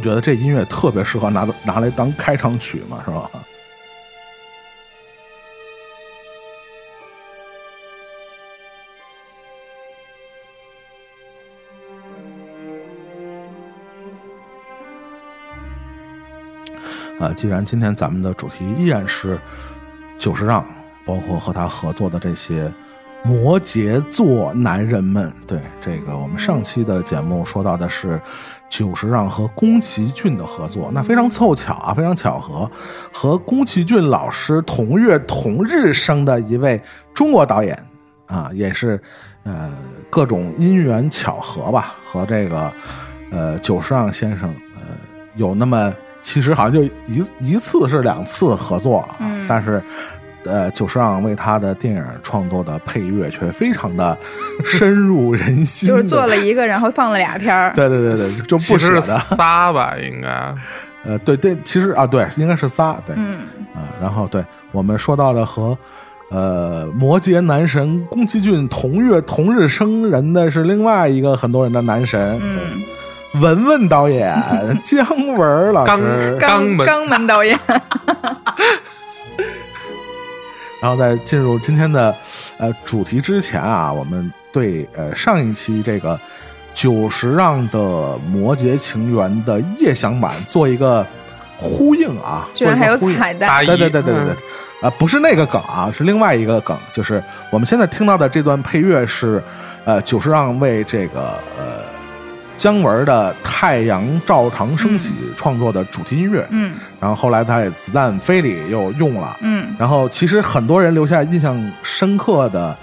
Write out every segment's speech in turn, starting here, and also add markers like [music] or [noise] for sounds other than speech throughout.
觉得这音乐特别适合拿拿来当开场曲吗？是吧？啊，既然今天咱们的主题依然是久石让，包括和他合作的这些摩羯座男人们，对这个我们上期的节目说到的是久石让和宫崎骏的合作，那非常凑巧啊，非常巧合，和宫崎骏老师同月同日生的一位中国导演啊，也是呃各种因缘巧合吧，和这个呃久石让先生呃有那么。其实好像就一一次是两次合作啊，但是，呃，久石让为他的电影创作的配乐却非常的深入人心，就是做了一个，然后放了俩片儿。[laughs] 对对对对，就不舍得仨吧，应该。呃，对对，其实啊，对，应该是仨，对，嗯啊，然后对我们说到的和呃摩羯男神宫崎骏同月同日生人的是另外一个很多人的男神，嗯。文文导演，姜文老师，肛门肛门导演。然后在进入今天的呃主题之前啊，我们对呃上一期这个九十让的《摩羯情缘》的夜想版做一个呼应啊，居然还有彩蛋，对对对对对对，啊不是那个梗啊，是另外一个梗，就是我们现在听到的这段配乐是呃久石让为这个呃。姜文的《太阳照常升起》创作的主题音乐，嗯，然后后来他在《子弹飞》里又用了，嗯，然后其实很多人留下印象深刻的，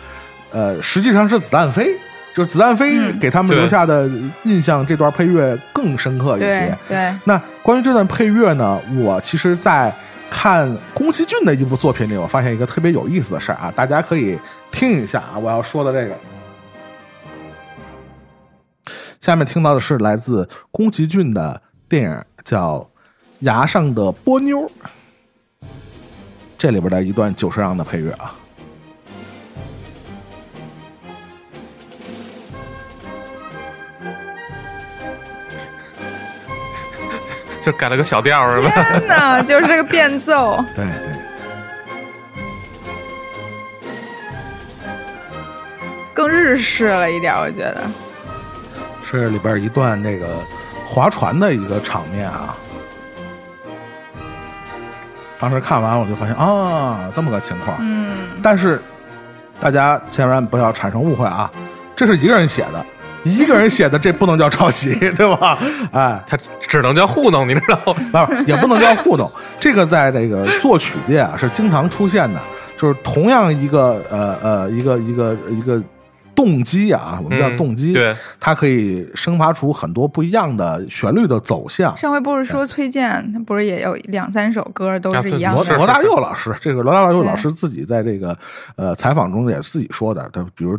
呃，实际上是《子弹飞》，就是《子弹飞》给他们留下的印象，这段配乐更深刻一些。对，那关于这段配乐呢，我其实，在看宫崎骏的一部作品里，我发现一个特别有意思的事儿啊，大家可以听一下啊，我要说的这个。下面听到的是来自宫崎骏的电影，叫《崖上的波妞》，这里边的一段久石让的配乐啊，[laughs] 就改了个小调是吧？天哪，就是这个变奏，[laughs] 对对，更日式了一点，我觉得。是里边一段这个划船的一个场面啊，当时看完我就发现啊，这么个情况。嗯，但是大家千万不要产生误会啊，这是一个人写的，一个人写的这不能叫抄袭，对吧？哎，他只能叫糊弄，你知道吗？[laughs] 不，也不能叫糊弄。这个在这个作曲界啊是经常出现的，就是同样一个呃呃一个一个一个。动机啊，我们叫动机，对，它可以生发出很多不一样的旋律的走向。上回不是说崔健，他不是也有两三首歌都是一样的？罗大佑老师，这个罗大佑老师自己在这个呃采访中也自己说的，他比如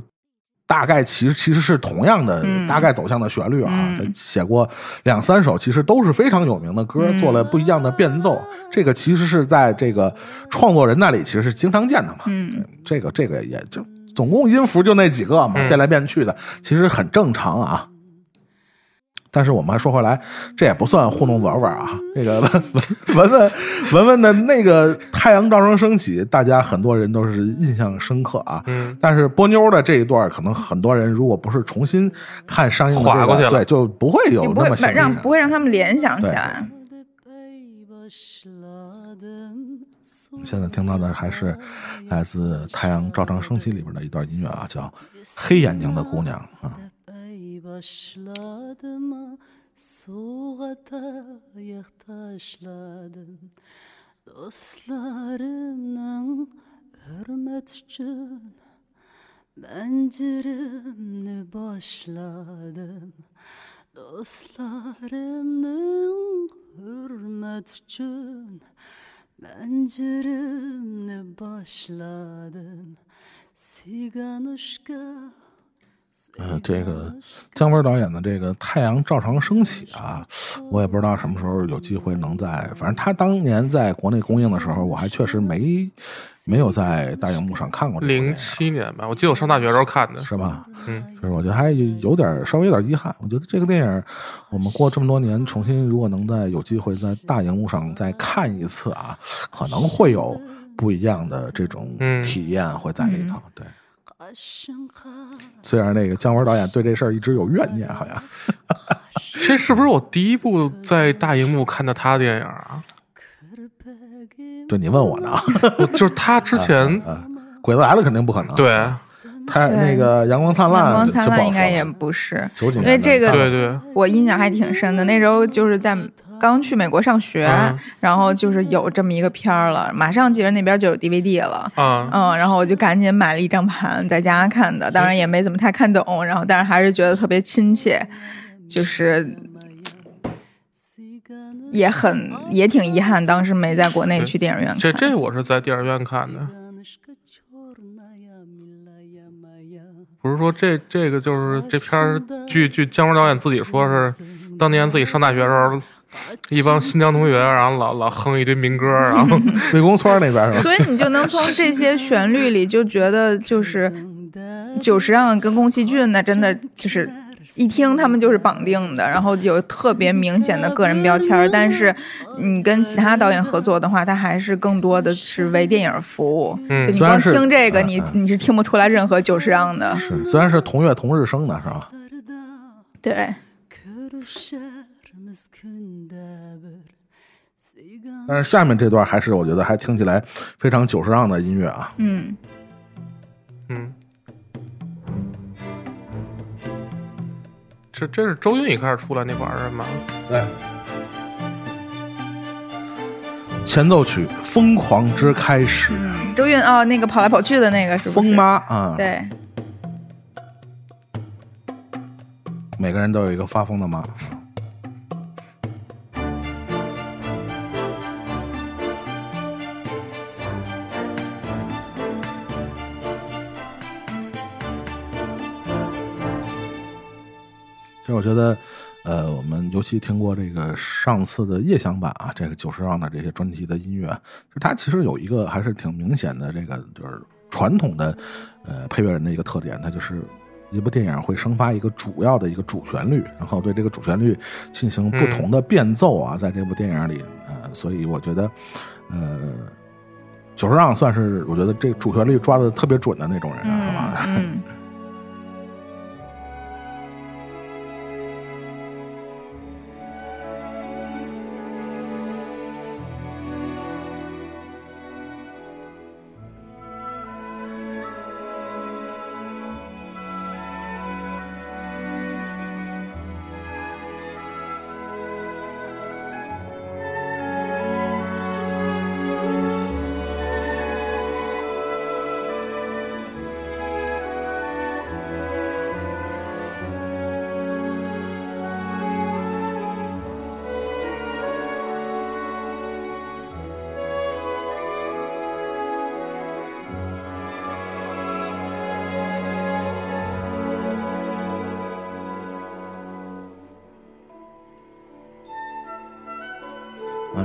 大概其实其实是同样的大概走向的旋律啊，他写过两三首，其实都是非常有名的歌，做了不一样的变奏。这个其实是在这个创作人那里其实是经常见的嘛。嗯，这个这个也就。总共音符就那几个嘛，变来变去的，其实很正常啊。但是我们还说回来，这也不算糊弄玩玩啊。那个文 [laughs] 文文文文的那个《太阳照常升起》，大家很多人都是印象深刻啊。嗯。但是波妞的这一段，可能很多人如果不是重新看上映的这个，对，就不会有那么让不会让他们联想起来。现在听到的还是来自《太阳照常升起》里边的一段音乐啊，叫《黑眼睛的姑娘》啊。Penceremle başladım. Siganuşka 嗯，这个姜文导演的这个《太阳照常升起》啊，我也不知道什么时候有机会能在，反正他当年在国内公映的时候，我还确实没没有在大荧幕上看过零七年吧，我记得我上大学时候看的。是吧？嗯，就是我觉得还有点稍微有点遗憾。我觉得这个电影，我们过这么多年重新，如果能在有机会在大荧幕上再看一次啊，可能会有不一样的这种嗯体验会在里头。对，虽然那个姜文导演对这事儿一直有怨念，好像这是不是我第一部在大荧幕看的他的电影啊？对你问我呢，我就是他之前啊，[laughs] 鬼子来了肯定不可能。对他那个阳光灿烂，阳光灿烂应该也不是，因为这个对对，我印象还挺深的。那时候就是在刚去美国上学，嗯然后就是有这么一个片儿了，马上记得那边就有 DVD 了。嗯，嗯，然后我就赶紧买了一张盘，在家看的，当然也没怎么太看懂，然后但是还是觉得特别亲切，就是也很也挺遗憾，当时没在国内去电影院看。这这我是在电影院看的，不是说这这个就是这片儿，据据姜文导演自己说是，当年自己上大学的时候，[laughs] 一帮新疆同学，然后老老哼一堆民歌，然后 [laughs] 魏公村那边是吧？所以你就能从这些旋律里就觉得，就是久石让跟宫崎骏那真的就是一听他们就是绑定的，然后有特别明显的个人标签。但是你跟其他导演合作的话，他还是更多的是为电影服务。嗯就你光听这个，你你是听不出来任何久石让的。是，虽然是同月同日生的是吧？对，但是下面这段还是我觉得还听起来非常久石让的音乐啊。嗯，嗯，这这是周韵一开始出来那会儿是吗？对。前奏曲《疯狂之开始》，嗯，周韵哦，那个跑来跑去的那个是是？疯妈啊，对，每个人都有一个发疯的妈。觉得，呃，我们尤其听过这个上次的夜响版啊，这个久石让的这些专辑的音乐，就它其实有一个还是挺明显的这个就是传统的呃配乐人的一个特点，它就是一部电影会生发一个主要的一个主旋律，然后对这个主旋律进行不同的变奏啊，在这部电影里，呃，所以我觉得，呃，久石让算是我觉得这主旋律抓的特别准的那种人啊，是吧？嗯 [laughs]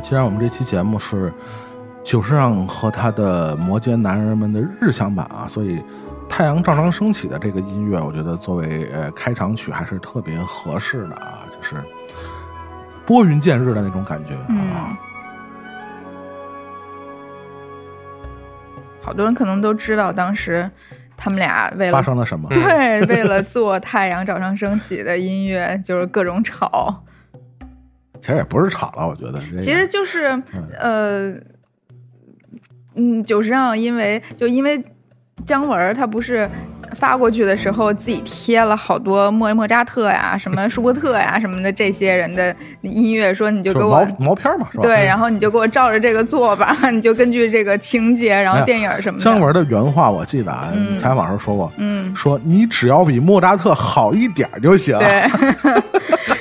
既然我们这期节目是久石让和他的摩羯男人们的日向版啊，所以《太阳照常升起》的这个音乐，我觉得作为呃开场曲还是特别合适的啊，就是拨云见日的那种感觉啊。嗯，好多人可能都知道，当时他们俩为了发生了什么？对，[laughs] 为了做《太阳照常升起》的音乐，就是各种吵。其实也不是吵了，我觉得这个。其实就是呃，嗯，久石让因为就因为姜文儿他不是发过去的时候自己贴了好多莫莫扎特呀、什么舒伯特呀什么的这些人的音乐，说你就就是给我毛毛片嘛，是吧？对，然后你就给我照着这个做吧，[laughs] 你就根据这个情节，然后电影什么的。姜文的原话我记得啊，嗯采访时候说过，嗯，说你只要比莫扎特好一点就行。对，[laughs]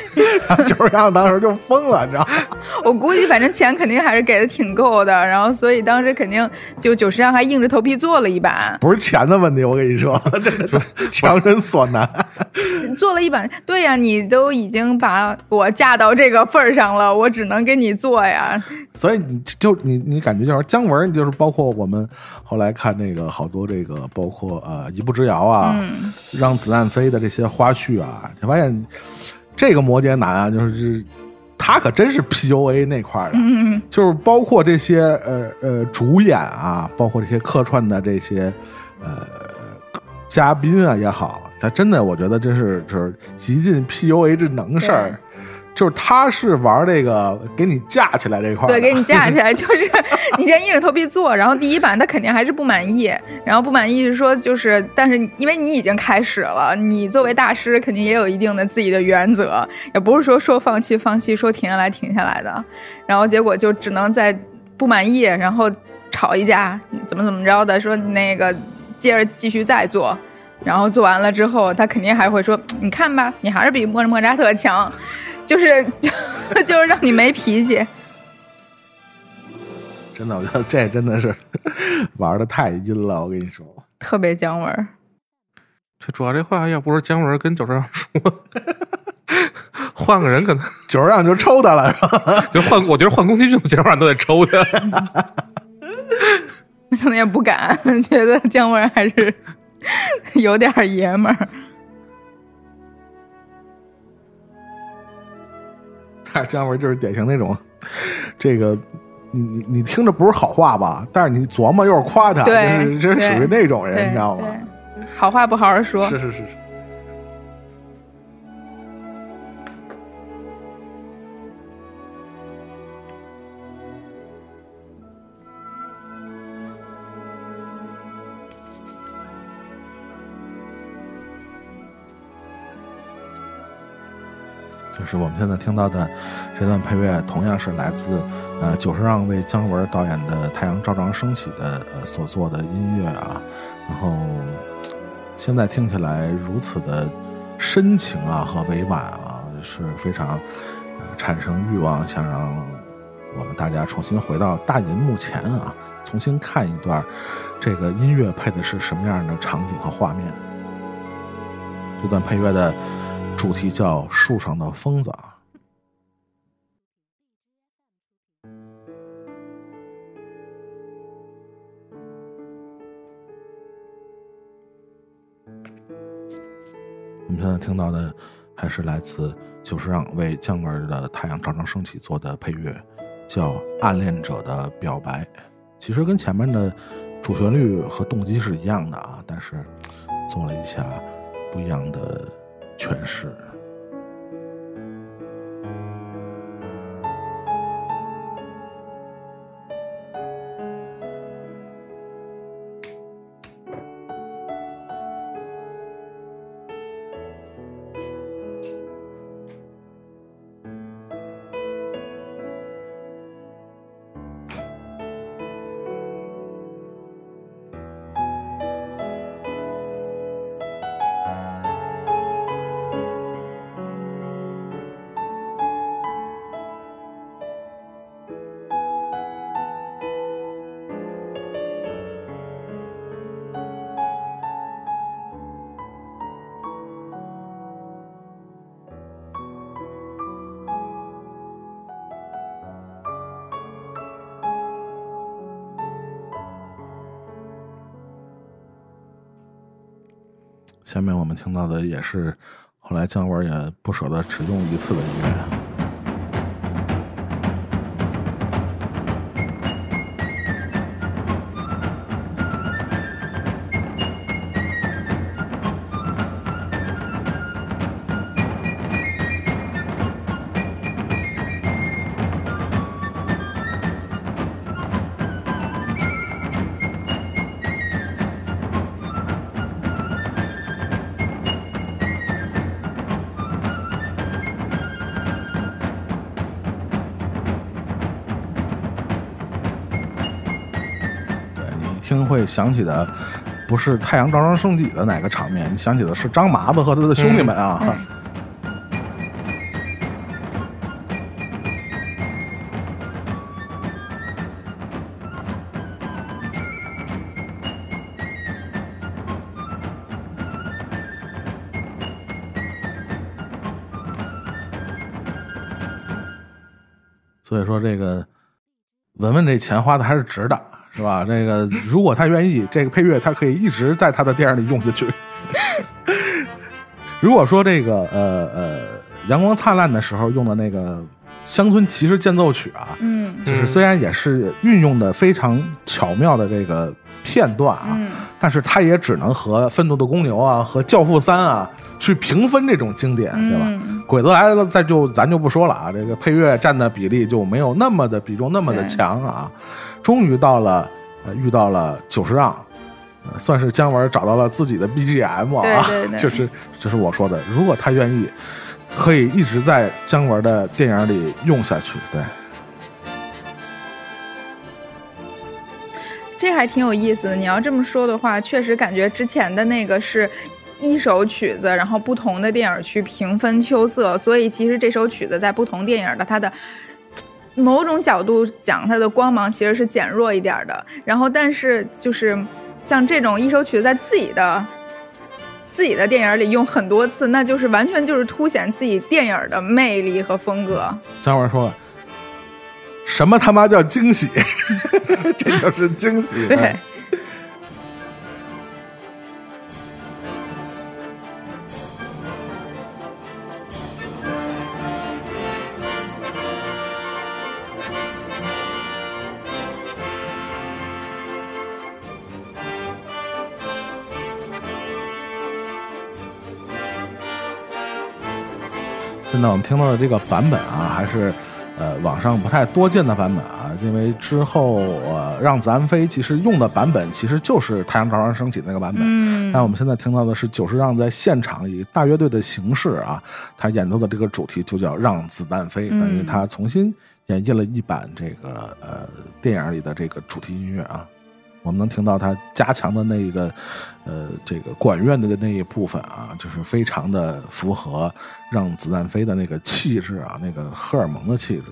九十让当时就疯了，你知道吗？[laughs] 我估计反正钱肯定还是给的挺够的，然后所以当时肯定就九十让还硬着头皮做了一版，不是钱的问题，我跟你说，[laughs] 强人所难。[laughs] 做了一版。对呀，你都已经把我嫁到这个份儿上了，我只能给你做呀。所以你就你你感觉就是姜文，就是包括我们后来看那个好多这个，包括呃一步之遥啊，嗯让子弹飞的这些花絮啊，你发现这个摩羯男啊，就是他可真是 PUA 那块儿的，嗯，就是包括这些呃呃主演啊，包括这些客串的这些呃嘉宾啊也好，他真的我觉得真是就是极尽 PUA 这能事儿。就是他是玩这个给你架起来这一块，对，给你架起来，[laughs] 就是你先硬着头皮做，然后第一版他肯定还是不满意，然后不满意是说就是，但是因为你已经开始了，你作为大师肯定也有一定的自己的原则，也不是说说放弃放弃，说停下来停下来的，然后结果就只能在不满意，然后吵一架，怎么怎么着的，说那个接着继续再做。然后做完了之后，他肯定还会说：“你看吧，你还是比莫莫扎特强。”就是就 [laughs] 就是让你没脾气。[laughs] 真的，我觉得这真的是 [laughs] 玩的太阴了。我跟你说，特别姜文儿，这主要这话要不是姜文跟九十让说，换个人可能九十让就抽他了，是吧？就换，我觉得换宫崎骏基本上都得抽他。可能也不敢，觉得姜文还是有点爷们儿。但是姜文就是典型那种，这个你你你听着不是好话吧？但是你琢磨又是夸他，对就是这是属于那种人，你知道吗？好话不好好说，是是是是。就是我们现在听到的这段配乐，同样是来自呃久石让为姜文导演的《太阳照常升起》的呃所做的音乐啊，然后现在听起来如此的深情啊和委婉啊，是非常产生欲望，想让我们大家重新回到大银幕前啊，重新看一段这个音乐配的是什么样的场景和画面。这段配乐的主题叫《树上的疯子》啊。我们现在听到的还是来自久石让为姜文的《太阳照常升起》做的配乐，叫《暗恋者的表白》。其实跟前面的主旋律和动机是一样的啊，但是做了一下不一样的全是听到的也是后来姜文也不舍得只用一次的音乐。想起的不是太阳照常升起的哪个场面你想起的是张麻子和他的兄弟们啊。所以说这个文文这钱花的还是值的。是吧？这个如果他愿意，这个配乐他可以一直在他的电影里用下去。如果说这个呃呃阳光灿烂的时候用的那个乡村骑士间奏曲啊，嗯就是虽然也是运用的非常巧妙的这个片段啊，嗯但是它也只能和《愤怒的公牛》啊和《教父三》啊去平分这种经典，对吧？嗯鬼子来了，再就咱就不说了啊，这个配乐占的比例就没有那么的比重那么的强啊。终于到了，呃，遇到了九十让，呃，算是姜文找到了自己的 BGM 啊，对对对 [laughs] 就是就是我说的，如果他愿意，可以一直在姜文的电影里用下去。对，这还挺有意思的。你要这么说的话，确实感觉之前的那个是一首曲子，然后不同的电影去平分秋色，所以其实这首曲子在不同电影的它的。某种角度讲，它的光芒其实是减弱一点儿的。然后，但是就是像这种一首曲子在自己的自己的电影里用很多次，那就是完全就是凸显自己电影的魅力和风格。姜文说了。什么他妈叫惊喜？[laughs] 这就是惊喜。对，现在我们听到的这个版本啊，还是呃网上不太多见的版本啊，因为之后呃让子弹飞其实用的版本其实就是太阳照常升起那个版本，嗯但我们现在听到的是久石让在现场以大乐队的形式啊，他演奏的这个主题就叫让子弹飞，嗯等于他重新演绎了一版这个呃电影里的这个主题音乐啊。我们能听到他加强的那一个，呃，这个管乐的那一部分啊，就是非常的符合让子弹飞的那个气质啊，那个荷尔蒙的气质。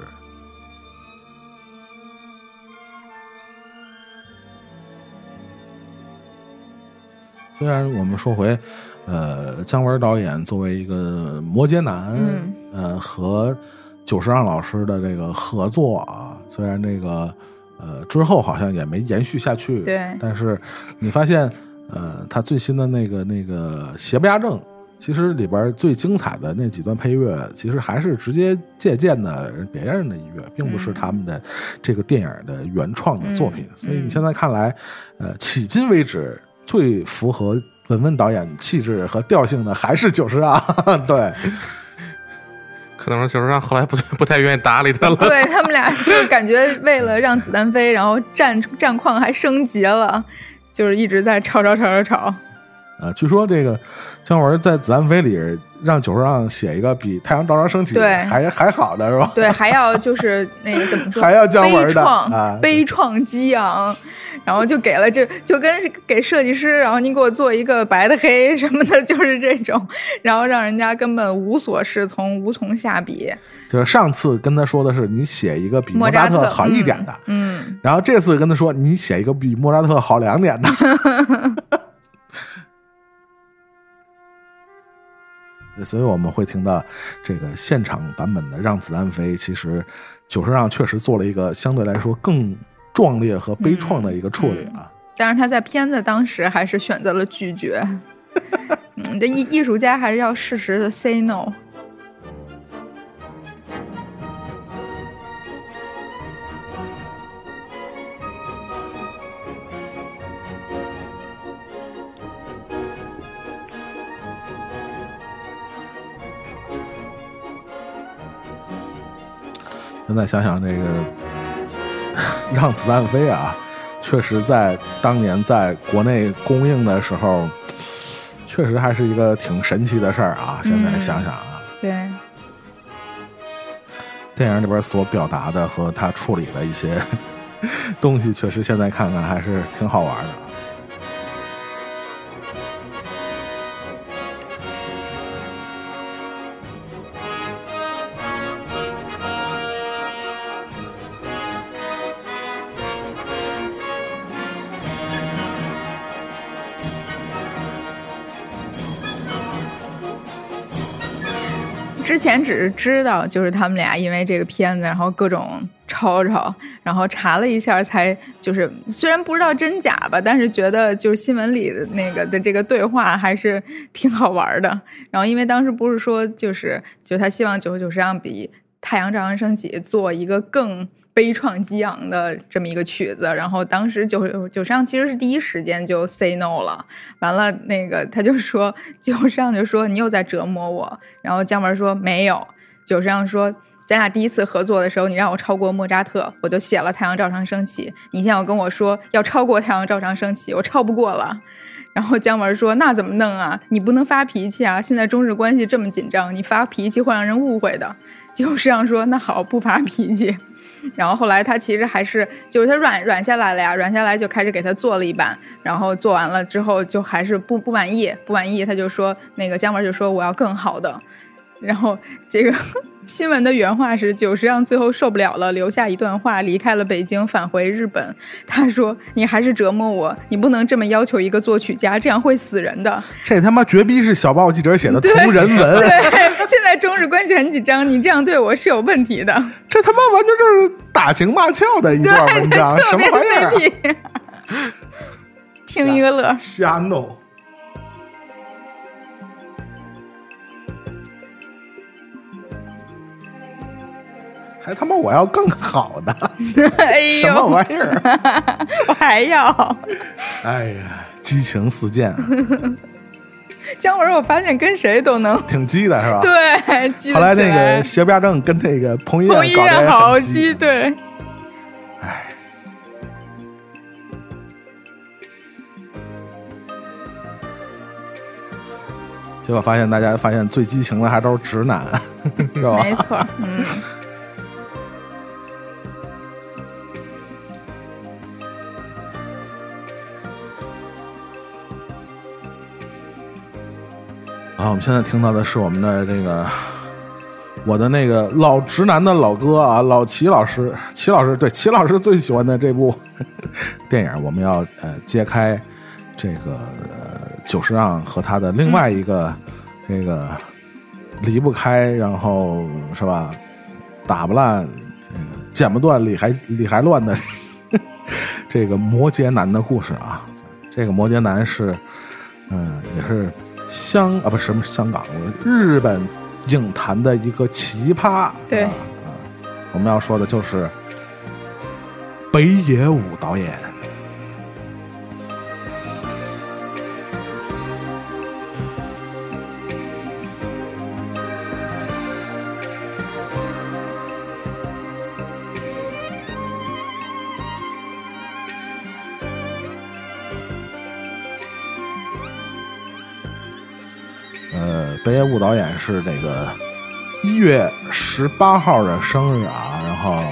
虽然我们说回，呃，姜文导演作为一个摩羯男，嗯呃，和久石让老师的这个合作啊，虽然这个呃之后好像也没延续下去，对但是你发现，呃，他最新的那个那个邪不压正，其实里边最精彩的那几段配乐，其实还是直接借鉴的别人的音乐，并不是他们的这个电影的原创的作品。嗯所以你现在看来，呃，迄今为止最符合文文导演气质和调性的还是久石让，[laughs] 对。可能是就是让后来不太 [laughs] 不太愿意搭理他了。对他们俩就是感觉为了让子弹飞，然后战战况还升级了，就是一直在吵吵吵吵吵。呃，据说这个姜文在《子弹飞》里让久石让写一个比《太阳照常升起》对还还好的是吧？对，还要就是那个怎么说？[laughs] 还要姜文的悲怆、啊悲怆激昂，然后就给了这就跟给设计师，然后你给我做一个白的黑什么的，就是这种，然后让人家根本无所适从，无从下笔。就是上次跟他说的是你写一个比莫扎特好一点的，嗯，然后这次跟他说你写一个比莫扎特好两点的。[laughs] 所以我们会听到这个现场版本的《让子弹飞》，其实久石让确实做了一个相对来说更壮烈和悲怆的一个处理啊。但是他在片子当时还是选择了拒绝。[laughs] 嗯，这艺艺术家还是要适时的 say no。现在想想这个让子弹飞啊，确实在当年在国内公映的时候，确实还是一个挺神奇的事儿啊。现在嗯想想啊，对，电影里边所表达的和他处理的一些 [laughs] 东西，确实现在看看还是挺好玩的。前只是知道，就是他们俩因为这个片子，然后各种吵吵，然后查了一下，才就是虽然不知道真假吧，但是觉得就是新闻里的那个的这个对话还是挺好玩的。然后因为当时不是说就是就他希望九十九十让比《太阳照常升起》做一个更悲怆激昂的这么一个曲子，然后当时九九上其实是第一时间就 say no 了。完了那个他就说九上就说你又在折磨我，然后姜文说没有，九上说。咱俩第一次合作的时候，你让我超过莫扎特，我就写了《太阳照常升起》。你现在要跟我说要超过《太阳照常升起》，我超不过了。然后姜文说：“那怎么弄啊？你不能发脾气啊！现在中日关系这么紧张，你发脾气会让人误会的。”就这样说，那好，不发脾气。然后后来他其实还是，就是他软软下来了呀，软下来就开始给他做了一版。然后做完了之后，就还是不不满意，不满意，他就说那个姜文就说我要更好的。然后这个 [laughs] 新闻的原话是：久石让最后受不了了，留下一段话，离开了北京，返回日本。他说：“你还是折磨我，你不能这么要求一个作曲家，这样会死人的。”这他妈绝逼是小报记者写的 [laughs] 同人文。对，[laughs] 现在中日关系很紧张，你这样对我是有问题的。这他妈完全就是打情骂俏的一段文章，什么玩意儿？听一个乐，瞎弄。还他妈我要更好的，[laughs] 哎呦，什么玩意儿？[laughs] 我还要。[laughs] 哎呀，激情四溅。姜文，我发现跟谁都能挺激的是吧？对。后来那个邪不压正跟那个彭于彭于晏好激，对。哎。结果发现大家发现最激情的还都是直男，是吧？没错，嗯。啊，我们现在听到的是我们的这个我的那个老直男的老哥啊，老齐老师，齐老师对齐老师最喜欢的这部 [laughs] 电影，我们要呃揭开这个久石让和他的另外一个这个离不开，然后是吧，打不烂，剪不断，理还理还乱的这个摩羯男的故事啊。这个摩羯男是嗯，也是。香啊，不是什么香港，日本影坛的一个奇葩。对，我们要说的就是北野武导演。北野武导演是这个一月十八号的生日啊，然后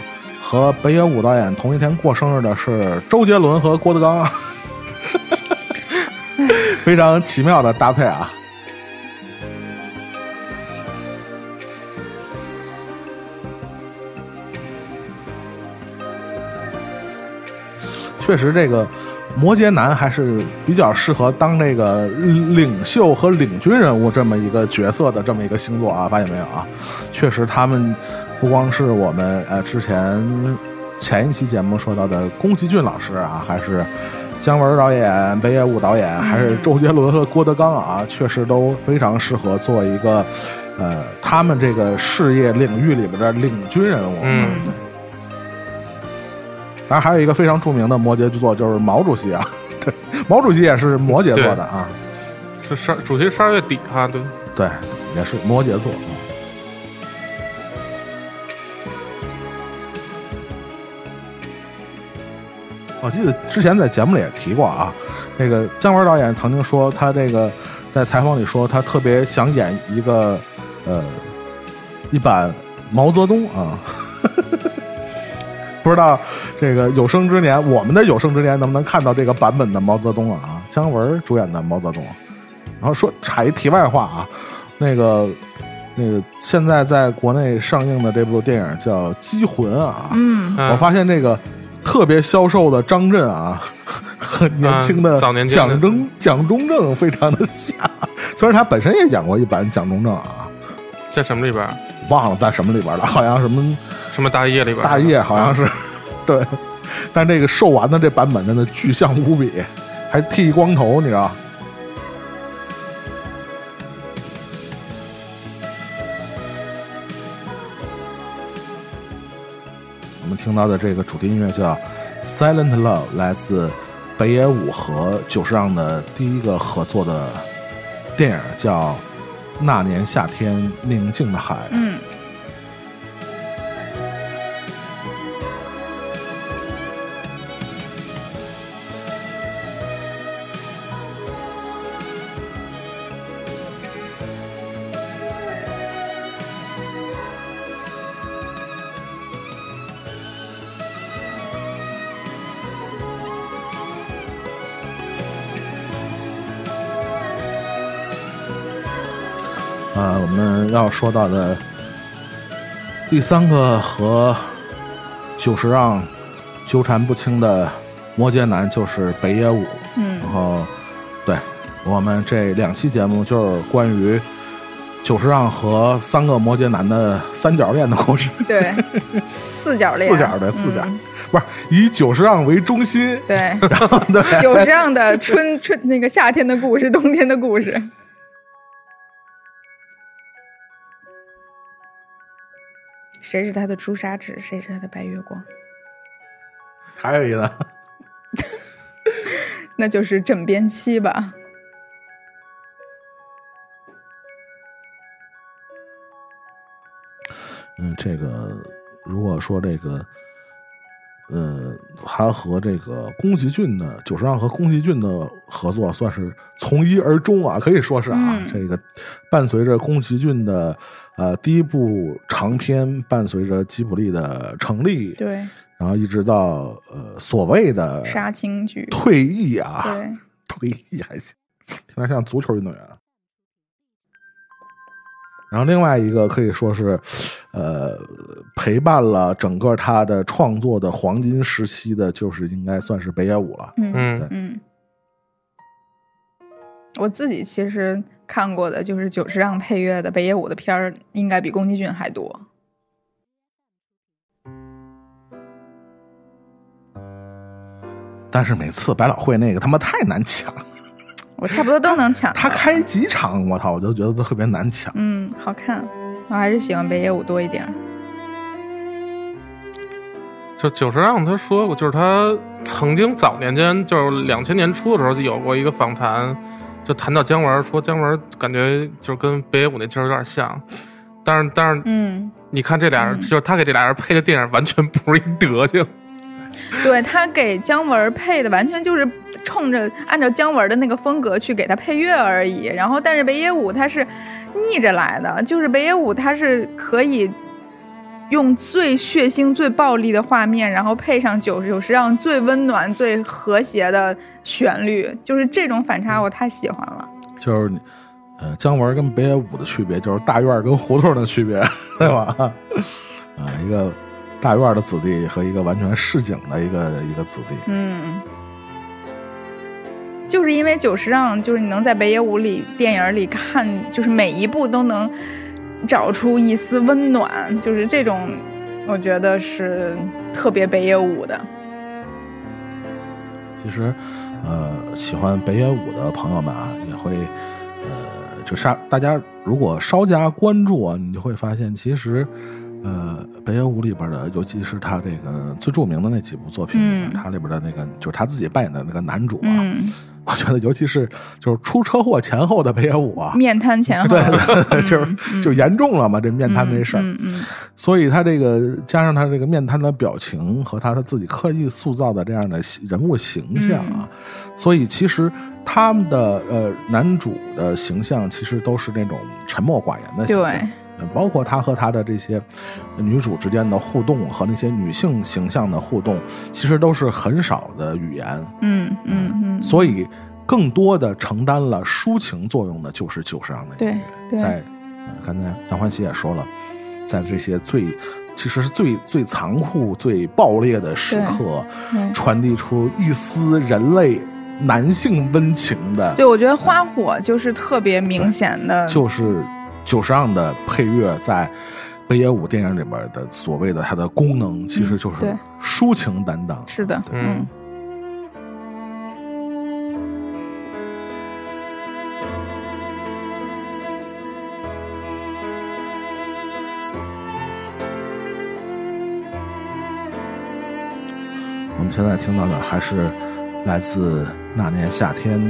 和北野武导演同一天过生日的是周杰伦和郭德纲，[laughs] 非常奇妙的搭配啊！确实这个。摩羯男还是比较适合当这个领袖和领军人物这么一个角色的这么一个星座啊，发现没有啊？确实，他们不光是我们呃之前前一期节目说到的宫崎骏老师啊，还是姜文导演、北野武导演，还是周杰伦和郭德纲啊，确实都非常适合做一个呃他们这个事业领域里边的领军人物。嗯。当然，还有一个非常著名的摩羯座，就是毛主席啊。[laughs] 对，毛主席也是摩羯座的啊。是十主席十二月底啊，对对，也是摩羯座。我记得之前在节目里也提过啊，那个姜文导演曾经说，他这个在采访里说，他特别想演一个呃一版毛泽东啊。不知道这个有生之年，我们的有生之年能不能看到这个版本的毛泽东啊？姜文主演的毛泽东。然后说插一题外话啊，那个那个现在在国内上映的这部电影叫《机魂》啊，嗯，我发现这个特别消瘦的张震啊，[laughs] 和年轻的蒋中蒋中正非常的像，虽然他本身也演过一版蒋中正啊，在什么里边？忘了在什么里边了，好像什么。什么大业里边，大业好像是，[laughs] 对，但这个瘦完的这版本真的巨像无比，还剃光头，你知道？我们听到的这个主题音乐叫《Silent Love》，来自北野武和久石让的第一个合作的电影，叫《那年夏天宁静的海》。嗯，要说到的第三个和久石让纠缠不清的摩羯男就是北野武。嗯然后，对我们这两期节目就是关于久石让和三个摩羯男的三角恋的故事，对，四角恋，[laughs] 四角的四角，嗯不是以久石让为中心。对，然后对，久石让的春春那个夏天的故事，冬天的故事。谁是他的朱砂痣？谁是他的白月光？[laughs] 还有一个，[laughs] 那就是枕边七吧。嗯，这个如果说这个，呃，他和这个宫崎骏的久石让和宫崎骏的合作算是从一而终啊，可以说是啊，嗯这个伴随着宫崎骏的呃第一部长片，伴随着吉卜力的成立，对，然后一直到呃所谓的杀青剧。退役啊，对，[laughs] 退役还行，听着像足球运动员。然后另外一个可以说是，呃，陪伴了整个他的创作的黄金时期的，就是应该算是北野武了。嗯嗯嗯。我自己其实看过的就是久石让配乐的北野武的片儿，应该比宫崎骏还多。但是每次百老汇那个他妈太难抢，我差不多都能抢。他开几场，我操，我就觉得特别难抢。嗯，好看，我还是喜欢北野武多一点儿。就久石让他说过，就是他曾经早年间，就是两千年初的时候，就有过一个访谈，就谈到姜文，说姜文感觉就是跟北野武那劲儿有点像，但是但是嗯，你看这俩人，嗯就是他给这俩人配的电影完全不是一德行。对他给姜文配的完全就是冲着按照姜文的那个风格去给他配乐而已。然后，但是北野武他是逆着来的，就是北野武他是可以用最血腥、最暴力的画面，然后配上九九十让最温暖、最和谐的旋律，就是这种反差我太喜欢了。就是你，呃，姜文跟北野武的区别就是大院儿跟胡同的区别，[laughs] 对吧？啊、一个大院儿的子弟和一个完全市井的一个一个子弟。嗯，就是因为久石让，就是你能在北野武里电影里看，就是每一部都能找出一丝温暖，就是这种，我觉得是特别北野武的。其实，呃，喜欢北野武的朋友们啊，也会，呃，就是大家如果稍加关注啊，你就会发现，其实，呃，北野武里边的，尤其是他这个最著名的那几部作品里面，嗯他里边的那个就是他自己扮演的那个男主啊，嗯，我觉得尤其是就是出车祸前后的北野武啊，面瘫前后，对对对，[laughs] 就就严重了嘛，这面瘫这事儿。所以他这个加上他这个面瘫的表情和他他自己刻意塑造的这样的人物形象啊，所以其实他们的呃男主的形象其实都是那种沉默寡言的形象。包括他和他的这些女主之间的互动和那些女性形象的互动，其实都是很少的语言，嗯嗯嗯，所以更多的承担了抒情作用的就是久石让的对音乐。对。在呃刚才杨欢喜也说了，在这些最其实是最最残酷、最暴烈的时刻，传递出一丝人类男性温情的，对，我觉得花火就是特别明显的，就是久石让的配乐在北野武电影里边的所谓的它的功能，其实就是抒情担当。是的，对嗯。我们现在听到的还是来自那年夏天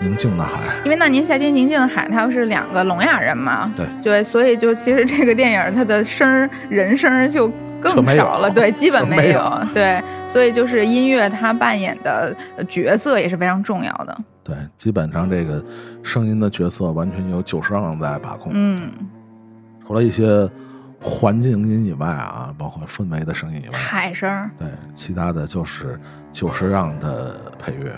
宁静的海。因为那年夏天宁静的海，他不是两个聋哑人嘛，对。对，所以就其实这个电影它的声儿人声就就更少了，对，[laughs] 基本就没没有。对，所以就是音乐它扮演的呃角色也是非常重要的，对，基本上这个声音的角色完全由久石让在把控。嗯，除了一些环境音以外啊，包括氛围的声音以外，海声，对，其他的就是久石让的配乐。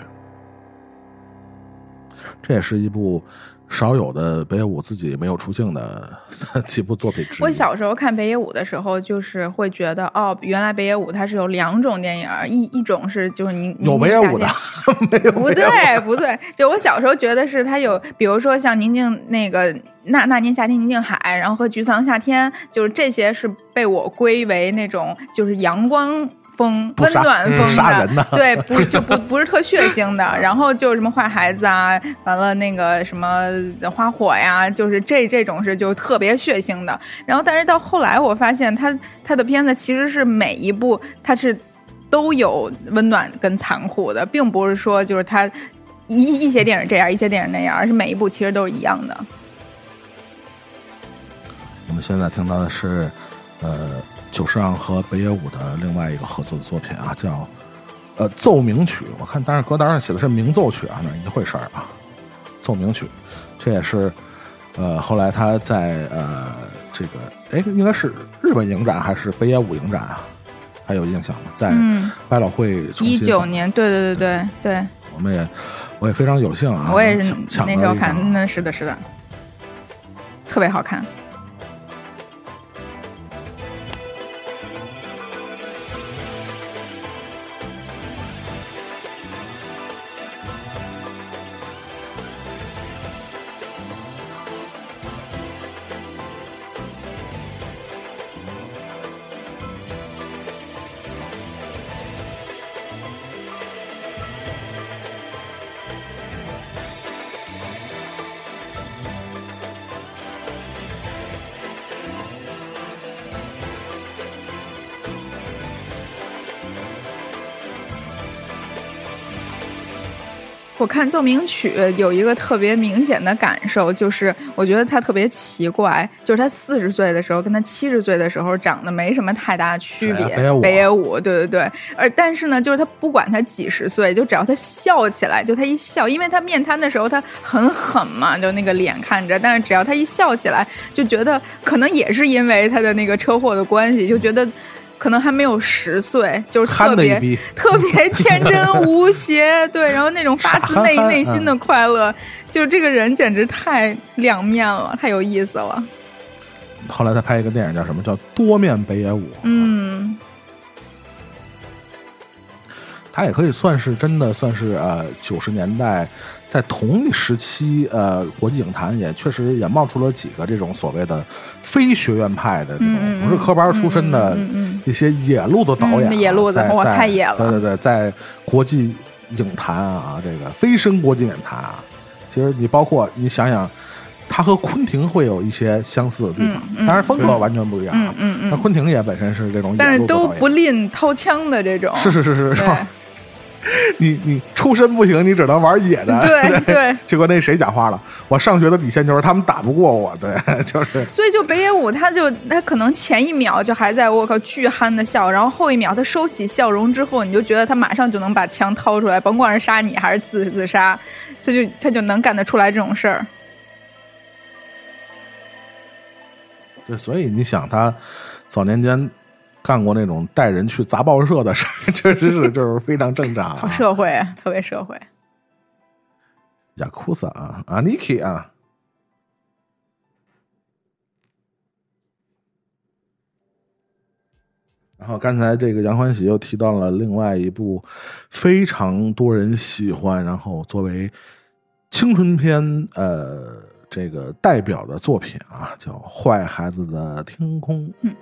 这也是一部少有的北野武自己没有出镜的 [laughs] 几部作品之一。我小时候看北野武的时候，就是会觉得哦，原来北野武他是有两种电影，一一种是就是你有北野武的，没有不对，不对，就我小时候觉得是他有，比如说像宁静那个那那年夏天宁静海，然后和菊次郎夏天，就是这些是被我归为那种就是阳光。风温暖风嗯杀人的对，不就不不是特血腥的，然后就是什么坏孩子啊，完了那个什么花火呀，就是这这种是就特别血腥的。然后但是到后来我发现他他的片子其实是每一部他是都有温暖跟残酷的，并不是说就是他一一些电影这样，一些电影那样，而是每一部其实都是一样的。我们现在听到的是，呃，久石让和北野武的另外一个合作的作品啊，叫呃奏鸣曲。我看，但是歌单上写的是鸣奏曲啊，那一回事儿啊。奏鸣曲，这也是呃后来他在呃这个哎应该是日本影展还是北野武影展啊？还有印象吗？在嗯，百老汇重一九年，对对对对对，我们也我也非常有幸啊，我也是抢抢那时候看，那是的，是的，特别好看。我看奏鸣曲有一个特别明显的感受，就是我觉得他特别奇怪，就是他四十岁的时候跟他七十岁的时候长得没什么太大区别。谁啊北野武北野武，对对对，而但是呢，就是他不管他几十岁，就只要他笑起来，就他一笑，因为他面瘫的时候他很狠嘛，就那个脸看着，但是只要他一笑起来，就觉得可能也是因为他的那个车祸的关系，就觉得。可能还没有十岁，就是特别特别天真无邪，[laughs] 对，然后那种发自内内心的快乐，就是这个人简直太两面了，太有意思了。后来他拍一个电影叫什么？叫《多面北野武》。嗯，他也可以算是真的算是呃九十年代在同一时期呃国际影坛也确实也冒出了几个这种所谓的非学院派的这种、不是科班出身的一些野路的导演、野路子哇在在太野了对对对，在国际影坛啊，这个飞升国际影坛啊，其实你包括你想想。他和昆汀会有一些相似的地方，当然风格完全不一样啊。嗯嗯嗯那昆汀也本身是这种野但是都不吝掏枪的这种，是是是是是？[laughs] 你 [laughs] 你出身不行，你只能玩野的。[laughs] 对对结果那谁讲话了？我上学的底线就是他们打不过我，对，就是所以就北野武，他就他可能前一秒就还在我靠巨憨的笑，然后后一秒他收起笑容之后，你就觉得他马上就能把枪掏出来，甭管是杀你还是自自杀，他就他就能干得出来这种事儿。对，所以你想他早年间干过那种带人去砸报社的事儿，[laughs] 确实是就是非常正常好啊。社会，特别社会。雅库萨啊，阿尼基啊。然后刚才这个杨欢喜又提到了另外一部非常多人喜欢，然后作为青春片呃这个代表的作品啊，叫《坏孩子的天空》。嗯。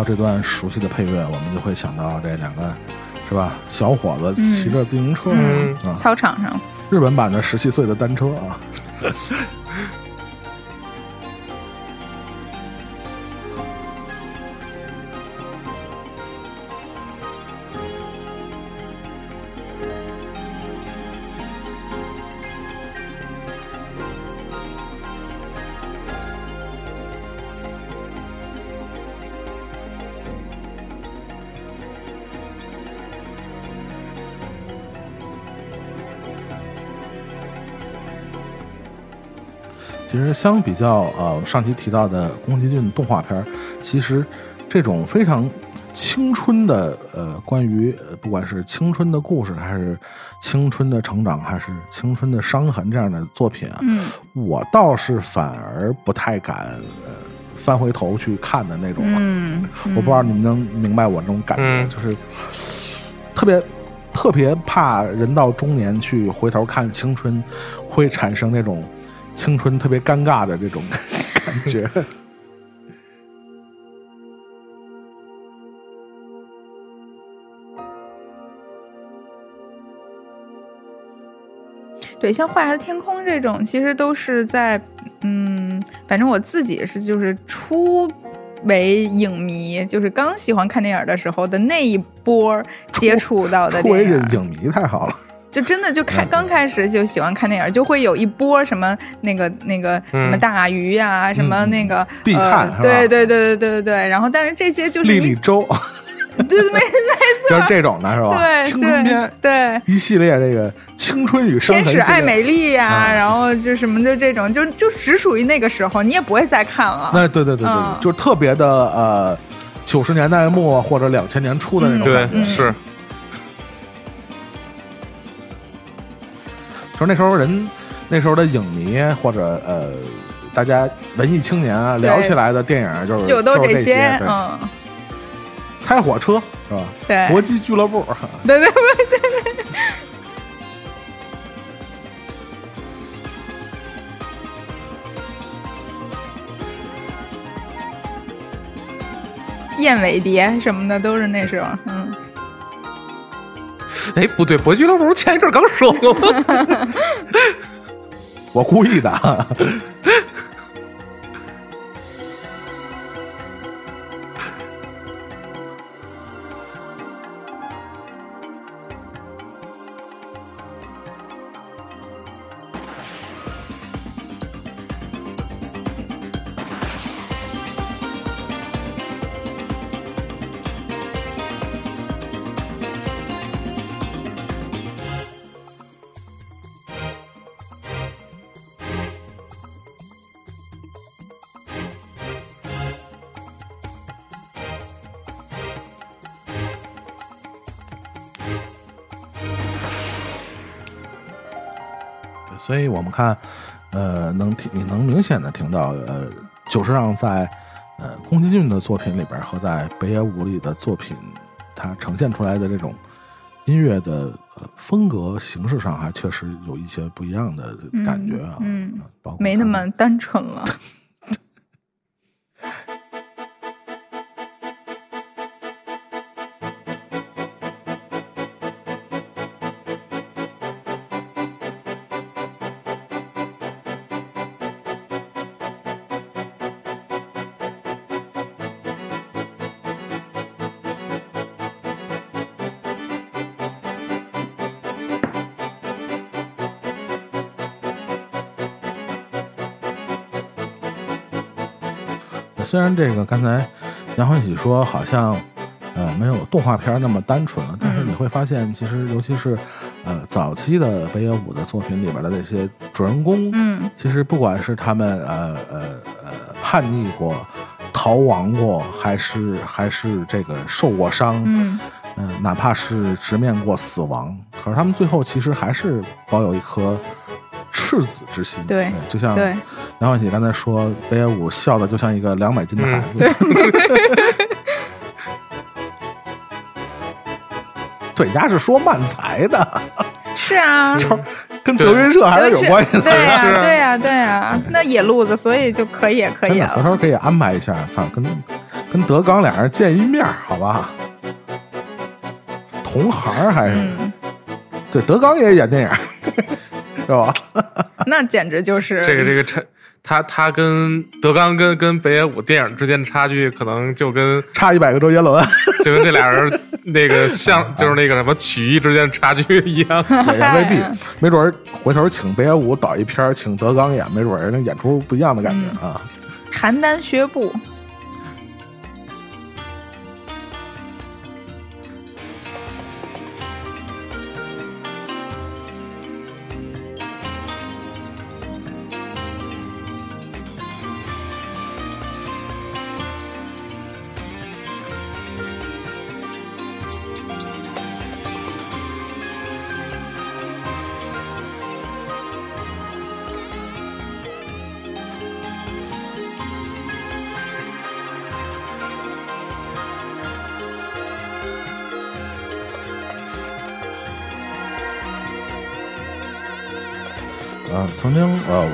到这段熟悉的配乐，我们就会想到这两个，是吧？小伙子骑着自行车，嗯。啊，操场上，日本版的十七岁的单车啊。实相比较呃上期提到的宫崎骏动画片儿，其实这种非常青春的呃关于呃不管是青春的故事，还是青春的成长，还是青春的伤痕这样的作品啊，嗯。我倒是反而不太敢呃翻回头去看的那种。嗯，我不知道你们能明白我这种感觉，嗯。就是特别特别怕人到中年去回头看青春，会产生那种青春特别尴尬的这种 [laughs] 感觉。对，像《坏孩子天空》这种，其实都是在嗯，反正我自己是就是初为影迷，就是刚喜欢看电影的时候的那一波接触到的电影，影迷太好了，就真的就开嗯刚开始就喜欢看电影，就会有一波什么那个那个什么嗯大鱼呀、什么那个必看对对对对对对对。然后，但是这些就是你莉莉周对对没错就是这种的是吧？对青春片对。一系列这个青春与伤天。使爱美丽呀、啊然后就什么就这种，就就只属于那个时候，你也不会再看了。那对对对对就是特别的呃，九十年代末或者两千年初的那种对感觉。嗯是，说那时候人，那时候的影迷或者呃，大家文艺青年啊，聊起来的电影就是就都是这些，嗯，猜火车是吧？对，搏击俱乐部，[laughs] 对对对对对。燕尾蝶什么的都是那时候，嗯，哎，不对，搏击俱乐部前一阵刚说过吗？[laughs] 我故意的。我们看，呃，能听你能明显的听到，呃，久石让在呃宫崎骏的作品里边和在北野武里的作品，它呈现出来的这种音乐的呃风格形式上，还确实有一些不一样的感觉啊，嗯嗯包括没那么单纯了。[laughs] 虽然这个刚才杨欢喜说好像呃没有动画片那么单纯了，但是嗯你会发现，其实尤其是呃早期的北野武的作品里边的那些主人公，嗯其实不管是他们呃呃呃叛逆过、逃亡过，还是还是这个受过伤，嗯嗯、哪怕是直面过死亡，可是他们最后其实还是保有一颗赤子之心。对就像对杨欢喜刚才说，北野武笑的就像一个两百斤的孩子。对，[laughs] 人家是说漫才的，[laughs] 是啊，[laughs] 跟德云社还是有关系的。对呀、啊对呀、对呀、那野路子，所以就可以可以了。回头可以安排一下，操，跟跟德刚俩人见一面，好吧？同行还是、嗯，对，德刚也演电影，是吧？那简直就是这个这个差，他他跟德刚跟跟北野武电影之间的差距，可能就跟差一百个周杰伦，就跟这俩人 [laughs] 那个像就是那个什么曲艺之间的差距一样。也未必，没准儿回头请北野武导一片儿，请德刚演，没准儿那演出不一样的感觉啊。邯郸学步。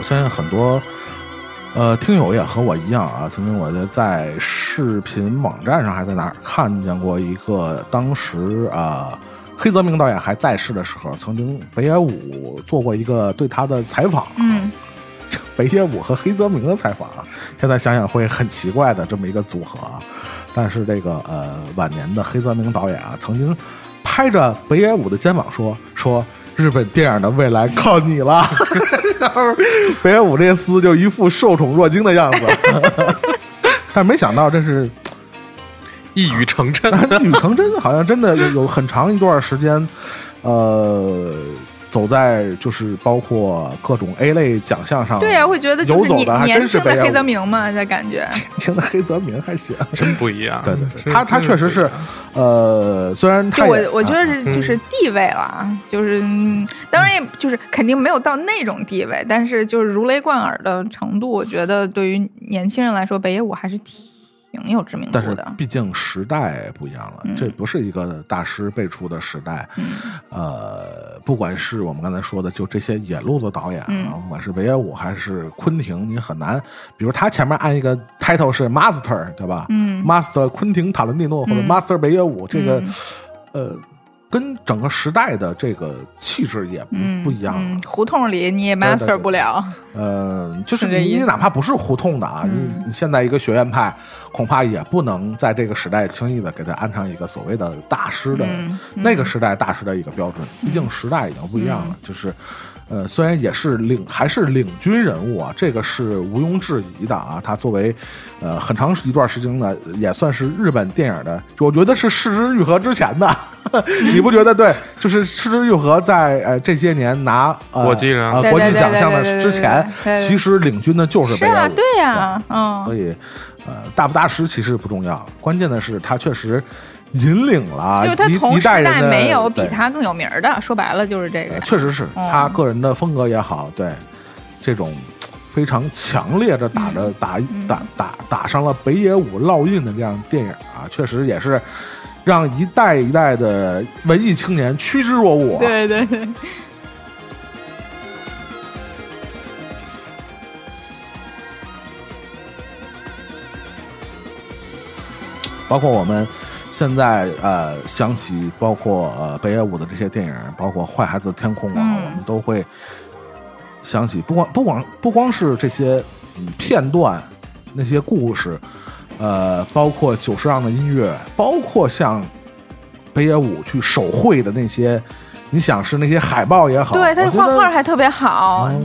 相信很多呃听友也和我一样啊，曾经我就在视频网站上还在哪儿看见过一个当时啊、黑泽明导演还在世的时候，曾经北野武做过一个对他的采访，嗯，[laughs] 北野武和黑泽明的采访啊，现在想想会很奇怪的这么一个组合啊。但是这个呃晚年的黑泽明导演啊，曾经拍着北野武的肩膀说说日本电影的未来靠你了。[laughs] 然后北野武这厮就一副受宠若惊的样子，[laughs] 但没想到这是一语成谶，[laughs] 一语成真，好像真的有有很长一段时间，呃，走在就是包括各种 A 类奖项上，对呀、会觉得就游是年走的还真年轻的黑泽明嘛，这感觉。[laughs] 年轻的黑泽明还行。真不一样。对对对，他他确实是呃，虽然就他也我我觉得啊是就是地位了，就是嗯当然也就是肯定没有到那种地位，但是就是如雷贯耳的程度，我觉得对于年轻人来说，北野武还是挺有知名但是度的。毕竟时代不一样了，嗯这不是一个大师辈出的时代。嗯呃，不管是我们刚才说的，就这些野路子导演啊，嗯不管是北野武还是昆汀，你很难，比如他前面按一个 title 是 master，对吧？嗯，master 昆汀塔伦蒂诺或者嗯 master 北野武，这个嗯呃，跟整个时代的这个气质也不嗯，不一样了。嗯，胡同里你也 master 不了。呃，就是你哪怕不是胡同的啊，嗯你你现在一个学院派，恐怕也不能在这个时代轻易的给他安上一个所谓的大师的、嗯嗯那个时代大师的一个标准，毕竟时代已经不一样了，就是。呃，虽然也是领还是领军人物啊，这个是毋庸置疑的啊。他作为呃很长一段时间呢，也算是日本电影的，我觉得是失之愈合之前的，[laughs] 你不觉得？对，就是失之愈合在呃这些年拿呃国际啊呃国际奖项的之前，其实领军的就是是啊，北野武，对呀、嗯，所以呃大不大师其实不重要，关键的是他确实引领了就是他同时代一代人没有比他更有名儿的，说白了就是这个呃。确实是嗯他个人的风格也好，对这种非常强烈的打着打嗯打打打上了北野武烙印的这样电影啊，确实也是让一代一代的文艺青年趋之若鹜啊。对对对，包括我们现在呃想起，包括呃北野武的这些电影，包括《坏孩子天空》啊，嗯。我们都会想起，不光不光不光是这些嗯片段，那些故事，呃，包括久石让的音乐，包括像北野武去手绘的那些，你想是那些海报也好，对他画我觉得画还特别好，哦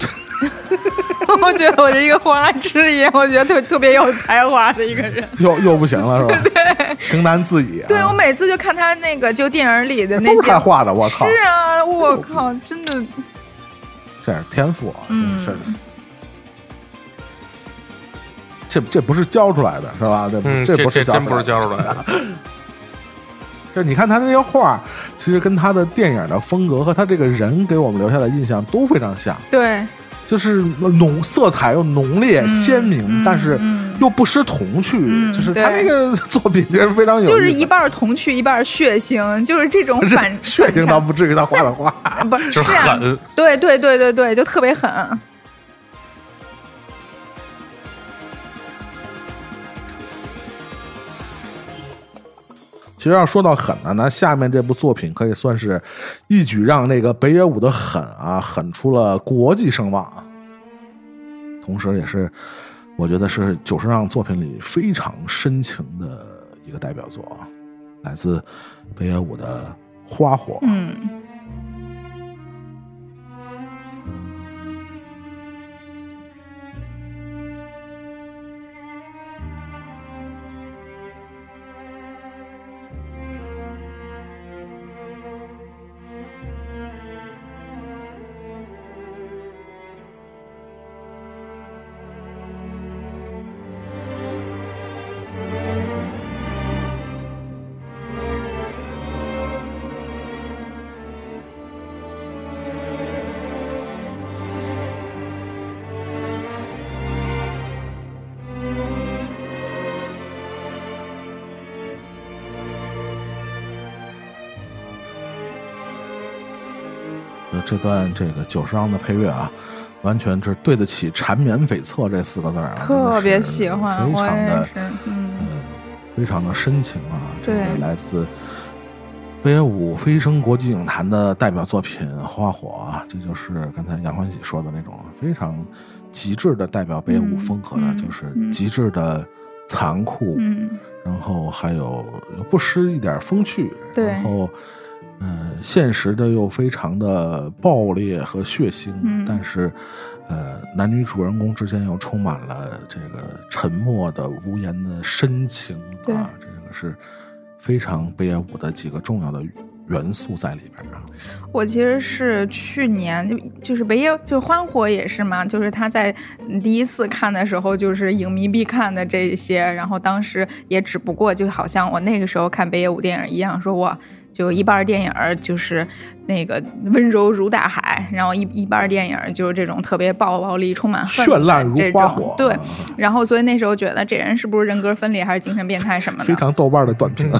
[laughs] [laughs] 我觉得我是一个花痴一样，我觉得特特别有才华的一个人。[laughs] 又又不行了是吧？[laughs] 对，情难自已、啊。对我每次就看他那个就电影里的那都是些他画的，我靠是，啊，我靠，真的，这是天赋啊，嗯真是。这这不是教出来的，是吧？这、嗯，这不是这真不是教教出来的。就是你看他那些画，其实跟他的电影的风格和他这个人给我们留下的印象都非常像，对，就是浓色彩又浓烈、嗯鲜明，嗯但是嗯又不失童趣。嗯就是他那个作品就是非常有，就是一半童趣，一半血腥，就是这种 [laughs] 反血腥倒不至于他画的画。不是狠，对对对对对，就特别狠。其实要说到狠呢，那下面这部作品可以算是一举让那个北野武的狠啊狠出了国际声望啊，同时也是我觉得是久石让作品里非常深情的一个代表作啊，来自北野武的《花火》。嗯，这段这个九十章的配乐啊，完全是对得起“缠绵悱恻”这四个字儿啊，特别喜欢，非常的，嗯，嗯，非常的深情啊。这个对来自北野武飞升国际影坛的代表作品《花火》啊，这就是刚才杨欢喜说的那种非常极致的代表北野武嗯风格的，嗯就是嗯极致的残酷，嗯，然后还有不失一点风趣，对然后。呃，现实的又非常的暴烈和血腥，嗯但是，呃，男女主人公之间又充满了这个沉默的、无言的深情对啊，这个是非常北野武的几个重要的元素在里边啊。我其实是去年就就是北野就欢火也是嘛，就是他在第一次看的时候，就是影迷必看的这些，然后当时也只不过就好像我那个时候看北野武电影一样，说哇。就一半电影就是那个温柔如大海，然后一一半电影就是这种特别暴暴力、充满恨绚烂如花火对啊，然后所以那时候觉得这人是不是人格分裂还是精神变态什么的？非常豆瓣的短评，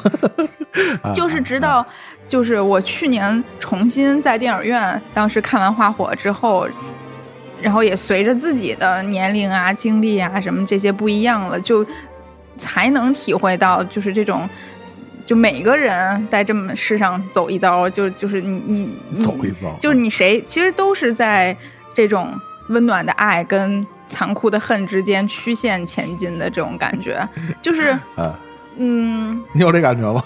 [laughs] 啊就是直到，就是我去年重新在电影院，当时看完《花火》之后，然后也随着自己的年龄啊、经历啊什么这些不一样了，就才能体会到，就是这种，就每个人在这么世上走一遭，就就是你你你走一遭，就是你谁其实都是在这种温暖的爱跟残酷的恨之间曲线前进的这种感觉，[laughs] 就是啊，嗯，你有这感觉吗？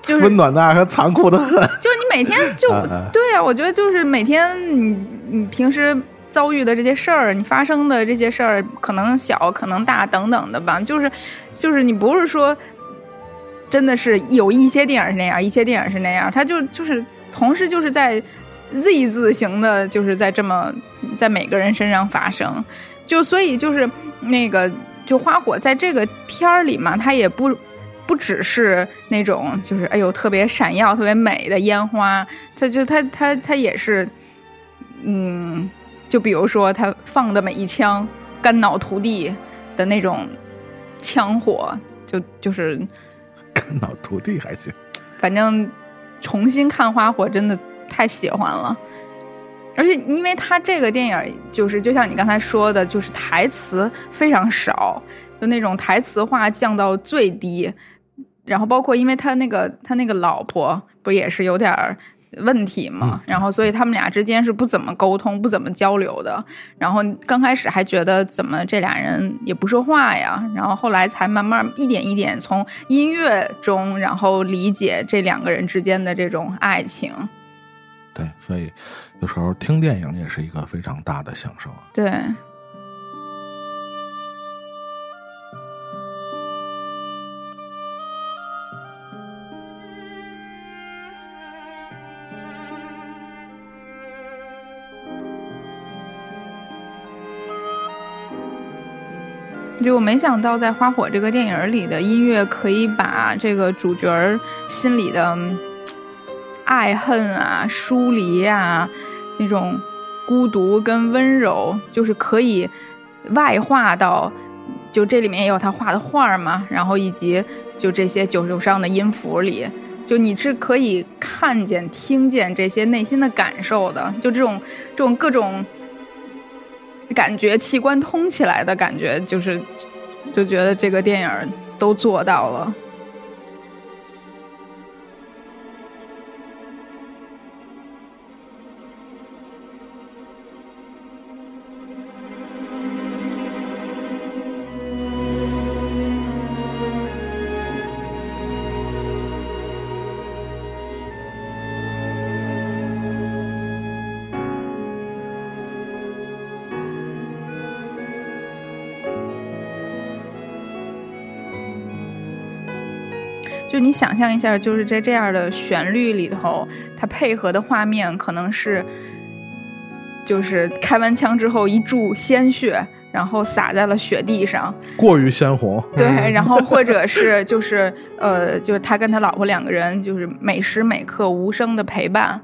就是 [laughs] 温暖的爱和残酷的恨，就是你每天就 [laughs] 对啊，我觉得就是每天你你平时遭遇的这些事儿，你发生的这些事儿，可能小可能大等等的吧，就是就是你不是说真的是有一些电影是那样，一些电影是那样，他就就是同时就是在 Z 字形的，就是在这么在每个人身上发生，就所以就是那个就花火在这个片儿里嘛，它也不。不只是那种就是哎呦特别闪耀、特别美的烟花，它就它它它也是，嗯，就比如说他放的每一枪肝脑涂地的那种枪火，就就是看老徒弟还行。反正重新看花火真的太喜欢了。而且，因为他这个电影就是，就像你刚才说的，就是台词非常少，就那种台词化降到最低。然后，包括因为他那个他那个老婆不也是有点儿问题嘛，然后所以他们俩之间是不怎么沟通、不怎么交流的。然后刚开始还觉得怎么这俩人也不说话呀，然后后来才慢慢一点一点从音乐中，然后理解这两个人之间的这种爱情。对，所以有时候听电影也是一个非常大的享受啊。对，就我没想到，在《花火》这个电影里的音乐可以把这个主角心里的爱恨啊、疏离啊、那种孤独跟温柔，就是可以外化到，就这里面也有他画的画嘛，然后以及就这些九九上的音符里，就你是可以看见、听见这些内心的感受的，就这种这种各种。感觉器官通起来的感觉，就是就觉得这个电影都做到了。你想象一下，就是在这样的旋律里头，它配合的画面可能是，就是开完枪之后一注鲜血，然后洒在了雪地上，过于鲜红。对，然后或者是就是呃，就是他跟他老婆两个人，就是每时每刻无声的陪伴，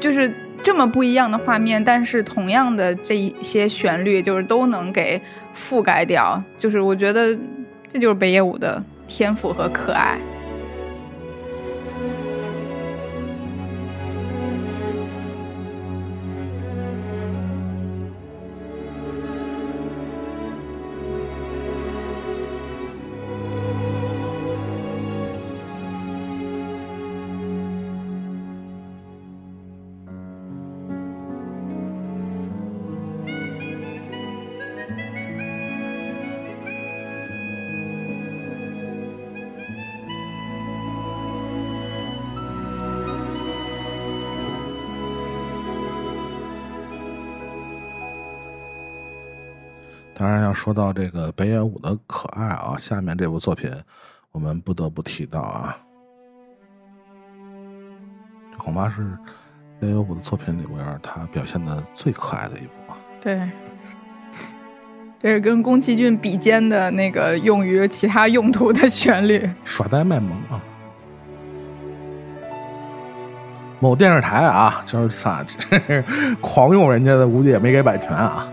就是这么不一样的画面，但是同样的这一些旋律，就是都能给覆盖掉。就是我觉得这就是北野武的。天赋和可爱。说到这个北野武的可爱啊，下面这部作品我们不得不提到啊，这恐怕是北野武的作品里边他表现的最可爱的一部吧。对，这是跟宫崎骏比肩的那个用于其他用途的旋律，耍呆卖萌啊。某电视台啊，就是啥，[laughs] 狂用人家的，估计也没给版权啊。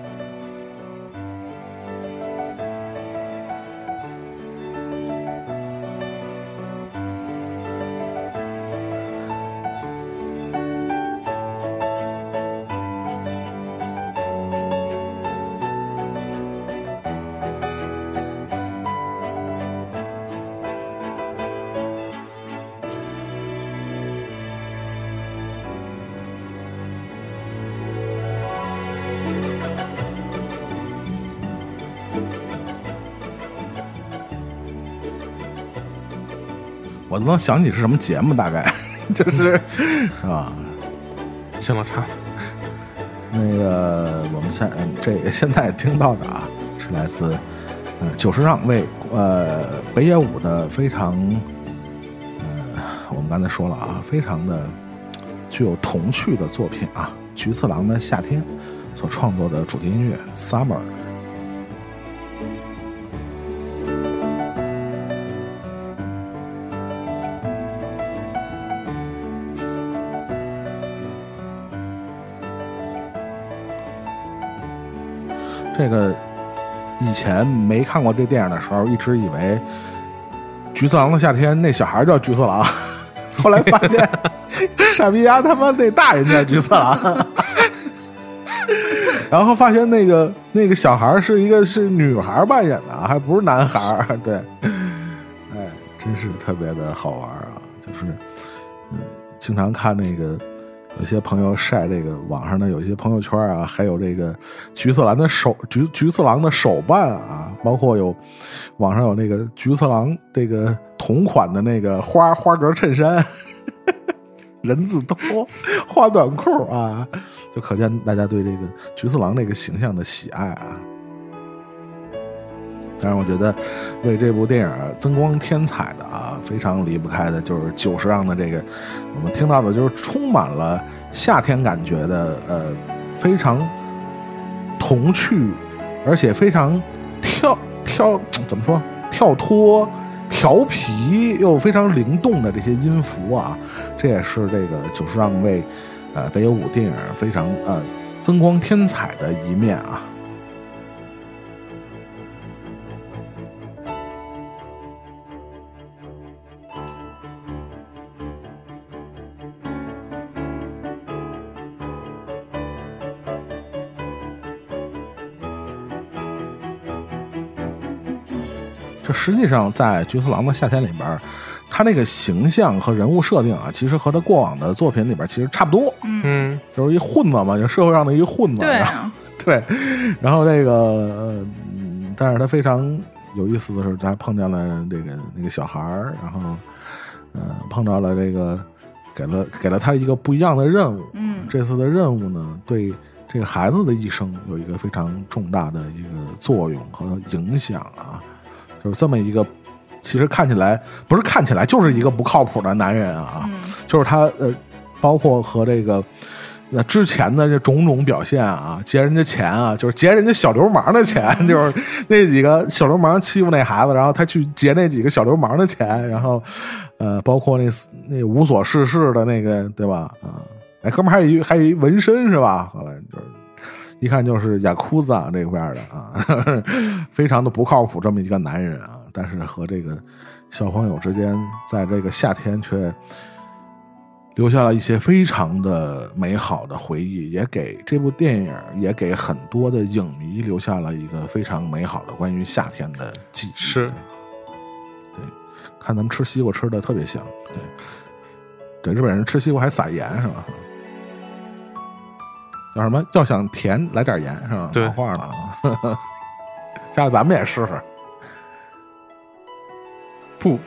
我都能想起是什么节目，大概 [laughs] 就是是吧？行了，差。那个我们现这现在听到的啊，是来自呃久石让为呃北野武的非常呃我们刚才说了啊，非常的具有童趣的作品啊，菊次郎的夏天所创作的主题音乐《Summer》。这个以前没看过这电影的时候，一直以为菊次郎的夏天那小孩叫菊次郎，后来发现 [laughs] 傻逼丫他妈那大人叫菊次郎，然后发现那个那个小孩是一个是女孩扮演的，还不是男孩对，哎，真是特别的好玩啊！就是嗯，经常看那个。有些朋友晒这个网上的有一些朋友圈啊，还有这个菊次郎的手菊菊次郎的手办啊，包括有网上有那个菊次郎这个同款的那个花花格衬衫，[laughs] 人字拖花短裤啊，就可见大家对这个菊次郎这个形象的喜爱啊。但是我觉得，为这部电影增光添彩的啊，非常离不开的就是久石让的这个，我们听到的就是充满了夏天感觉的，呃，非常童趣，而且非常跳跳怎么说跳脱、调皮又非常灵动的这些音符啊，这也是这个久石让为呃北野武电影非常呃增光添彩的一面啊。实际上在《菊次郎的夏天》里边，他那个形象和人物设定啊，其实和他过往的作品里边其实差不多，嗯就是一混子嘛，就社会上的一混子。对然后啊，对，然后这个，呃嗯但是他非常有意思的是，他碰见了这个那个小孩儿，然后，呃，碰到了这个，给了给了他一个不一样的任务。嗯这次的任务呢，对这个孩子的一生有一个非常重大的一个作用和影响啊，就是这么一个，其实看起来不是看起来就是一个不靠谱的男人啊，嗯就是他呃，包括和这个那之前的这种种表现啊，劫人家钱啊，就是劫人家小流氓的钱，就是那几个小流氓欺负那孩子，然后他去劫那几个小流氓的钱，然后呃，包括那那无所事事的那个，对吧？啊、哎，哥们儿还有一还有一纹身是吧？后来就是。一看就是雅库子啊这边的啊，[laughs] 非常的不靠谱这么一个男人啊，但是和这个小朋友之间，在这个夏天却留下了一些非常的美好的回忆，也给这部电影，也给很多的影迷留下了一个非常美好的关于夏天的记忆。是对，看咱们吃西瓜吃的特别香，对，对，日本人吃西瓜还撒盐是吧？叫什么？要想甜，来点盐是吧？对老话了啊，[laughs] 下次咱们也试试。不，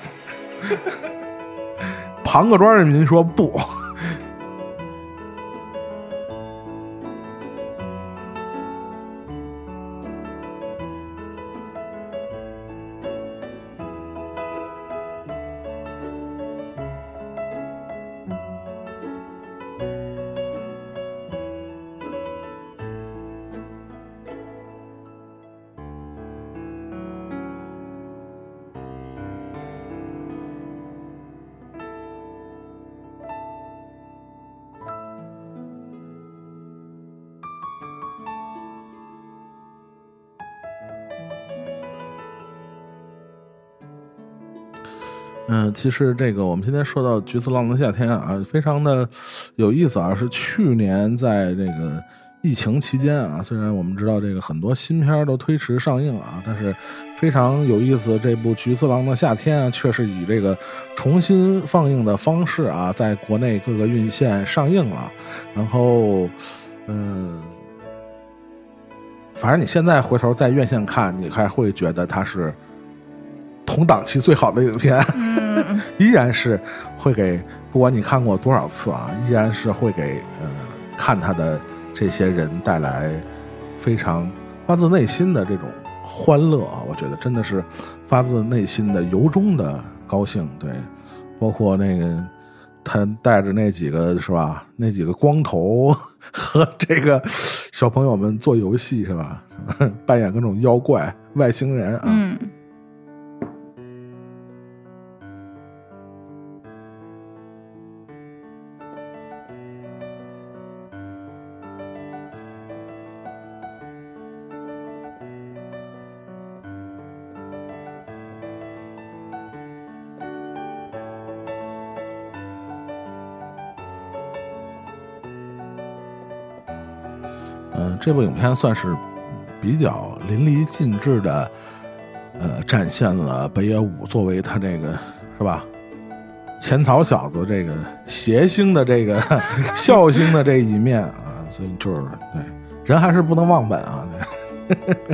庞各庄人民说不。嗯，其实这个我们今天说到《菊次郎的夏天》啊，非常的有意思啊。是去年在这个疫情期间啊，虽然我们知道这个很多新片都推迟上映啊，但是非常有意思。这部《菊次郎的夏天》啊，却是以这个重新放映的方式啊，在国内各个院线上映了。然后，嗯、反正你现在回头在院线看，你还会觉得它是同档期最好的影片。嗯，[laughs] 依然是会给，不管你看过多少次啊，依然是会给呃看他的这些人带来非常发自内心的这种欢乐啊！我觉得真的是发自内心的由衷的高兴。对，包括那个他带着那几个是吧，那几个光头 [laughs] 和这个小朋友们做游戏是吧，[laughs] 扮演各种妖怪、外星人啊。嗯，这部影片算是比较淋漓尽致的，呃，展现了北野武作为他这个是吧，浅草小子这个谐星的这个 [laughs] 笑星的这一面啊，所以就是对人还是不能忘本啊。对 [laughs]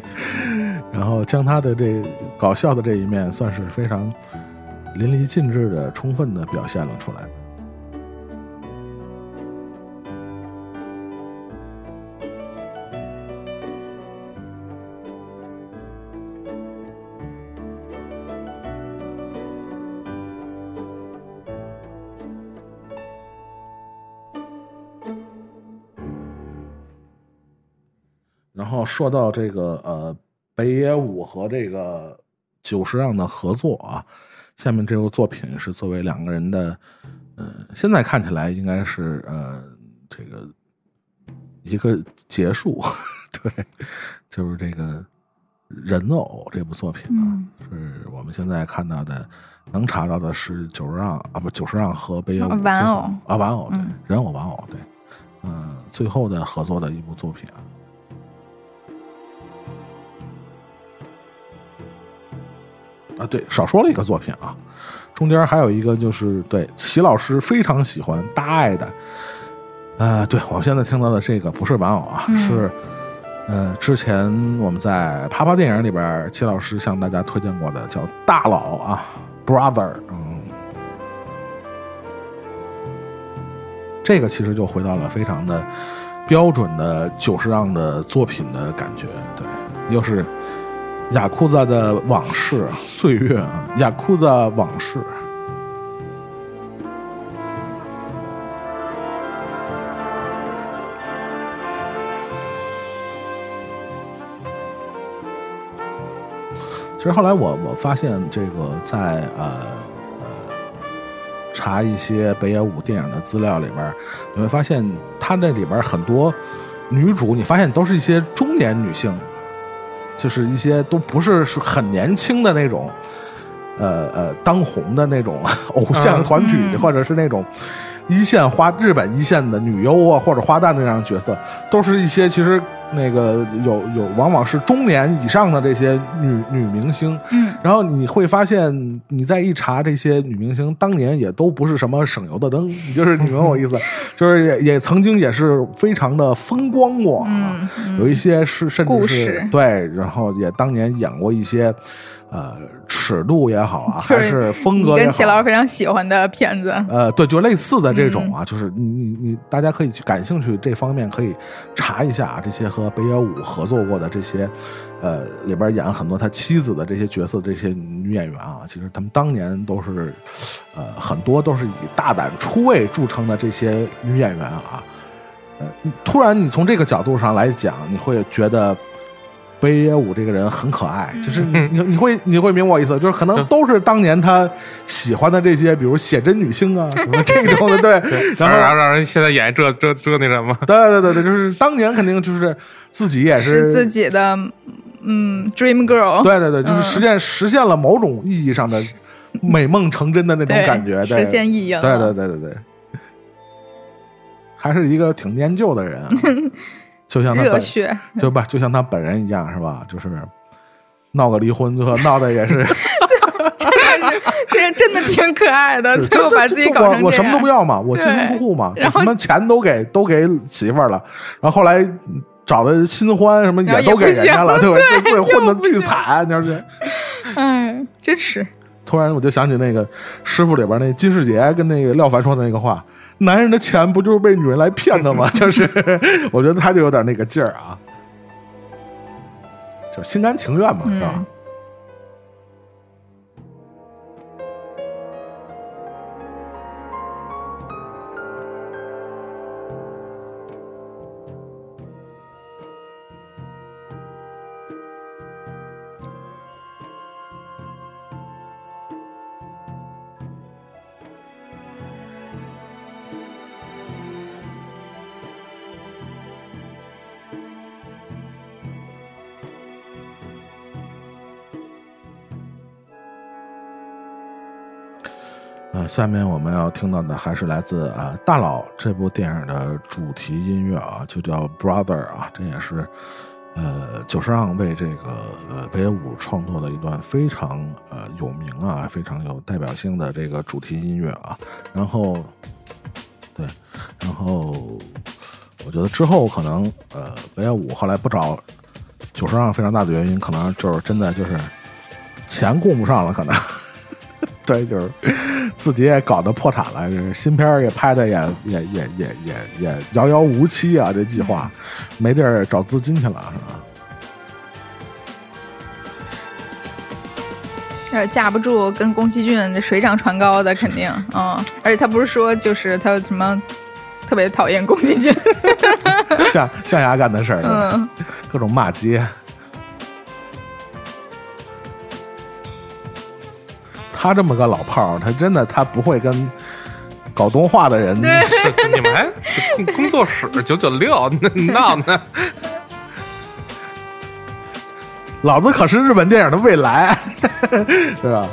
然后将他的这搞笑的这一面，算是非常淋漓尽致的、充分的表现了出来。后说到这个呃北野武和这个久石让的合作啊。下面这部作品是作为两个人的，呃，现在看起来应该是呃这个一个结束，[laughs] 对，就是这个人偶这部作品啊，是我们现在看到的能查到的是久石让啊，不久石让和北野武玩偶啊玩偶对人偶玩偶对，嗯，最后的合作的一部作品啊。啊，对，少说了一个作品啊，中间还有一个就是对齐老师非常喜欢大爱的，呃，对我现在听到的这个不是玩偶啊，是呃之前我们在啪啪电影里边齐老师向大家推荐过的叫大佬啊，brother，嗯，这个其实就回到了非常的标准的久石让的作品的感觉，对，又是。雅库萨的往事，岁月啊，雅库萨往事。其实后来我我发现，这个在呃呃查一些北野武电影的资料里边，你会发现他那里边很多女主，你发现都是一些中年女性。就是一些都不是是很年轻的那种，呃呃，当红的那种 [laughs] 偶像团体，或者是那种一线花日本一线的女优啊，或者花旦那样的角色，都是一些其实。那个有有，往往是中年以上的这些女女明星，嗯，然后你会发现，你再一查这些女明星，当年也都不是什么省油的灯，就是你明白我意思，[laughs] 就是也也曾经也是非常的风光过啊，有一些是甚至是对，然后也当年演过一些。呃，尺度也好啊，[laughs] 还是风格也好，跟齐老师非常喜欢的片子。呃，对，就类似的这种啊，就是你你你，大家可以去感兴趣这方面可以查一下啊，这些和北野武合作过的这些，呃，里边演很多他妻子的这些角色，这些女演员啊，其实他们当年都是，呃，很多都是以大胆出位著称的这些女演员啊。呃，突然你从这个角度上来讲，你会觉得。北野武这个人很可爱，就是你你会你会明白我意思，就是可能都是当年他喜欢的这些，比如写真女星啊，[laughs] 什么这种的，对。然后让人现在演这这这那什么？对对对对，就是当年肯定就是自己也是自己的嗯，dream girl。对对对，就是实现实现了某种意义上的美梦成真的那种感觉，实现意义。对对对对对，还是一个挺念旧的人。[laughs] 就像他本 [laughs] 就不就像他本人一样是吧？就是闹个离婚，最后闹 [laughs] 的也是，真的是这真的挺可爱的。最后把自己搞成我什么都不要嘛，我净身出户嘛，什么钱都给都给媳妇儿了。然后后来找的新欢什么也都给人家了，对吧？自己混的巨惨，你说是？哎，真是！突然我就想起那个师傅里边那金世杰跟那个廖凡说的那个话。男人的钱不就是被女人来骗的吗？[laughs] 就是，我觉得他就有点那个劲儿啊，就心甘情愿嘛，是吧？呃下面我们要听到的还是来自啊《大佬》这部电影的主题音乐啊，就叫《Brother》啊，这也是呃久石让为这个呃北野武创作的一段非常呃有名啊、非常有代表性的这个主题音乐啊。然后，对，然后我觉得之后可能呃北野武后来不找久石让非常大的原因，可能就是真的就是钱供不上了，可能。对，就是自己也搞得破产了，这新片也拍的也也也也也也遥遥无期啊！这计划没地儿找资金去了，是吧？呃，架不住跟宫崎骏水涨船高的，肯定 [laughs] 嗯，而且他不是说就是他什么特别讨厌宫崎骏，[laughs] 象象牙干的事儿，嗯，各种骂街。他这么个老炮儿，他真的他不会跟搞动画的人是你们还工作室九九六闹呢？老子可是日本电影的未来，[laughs] 是吧？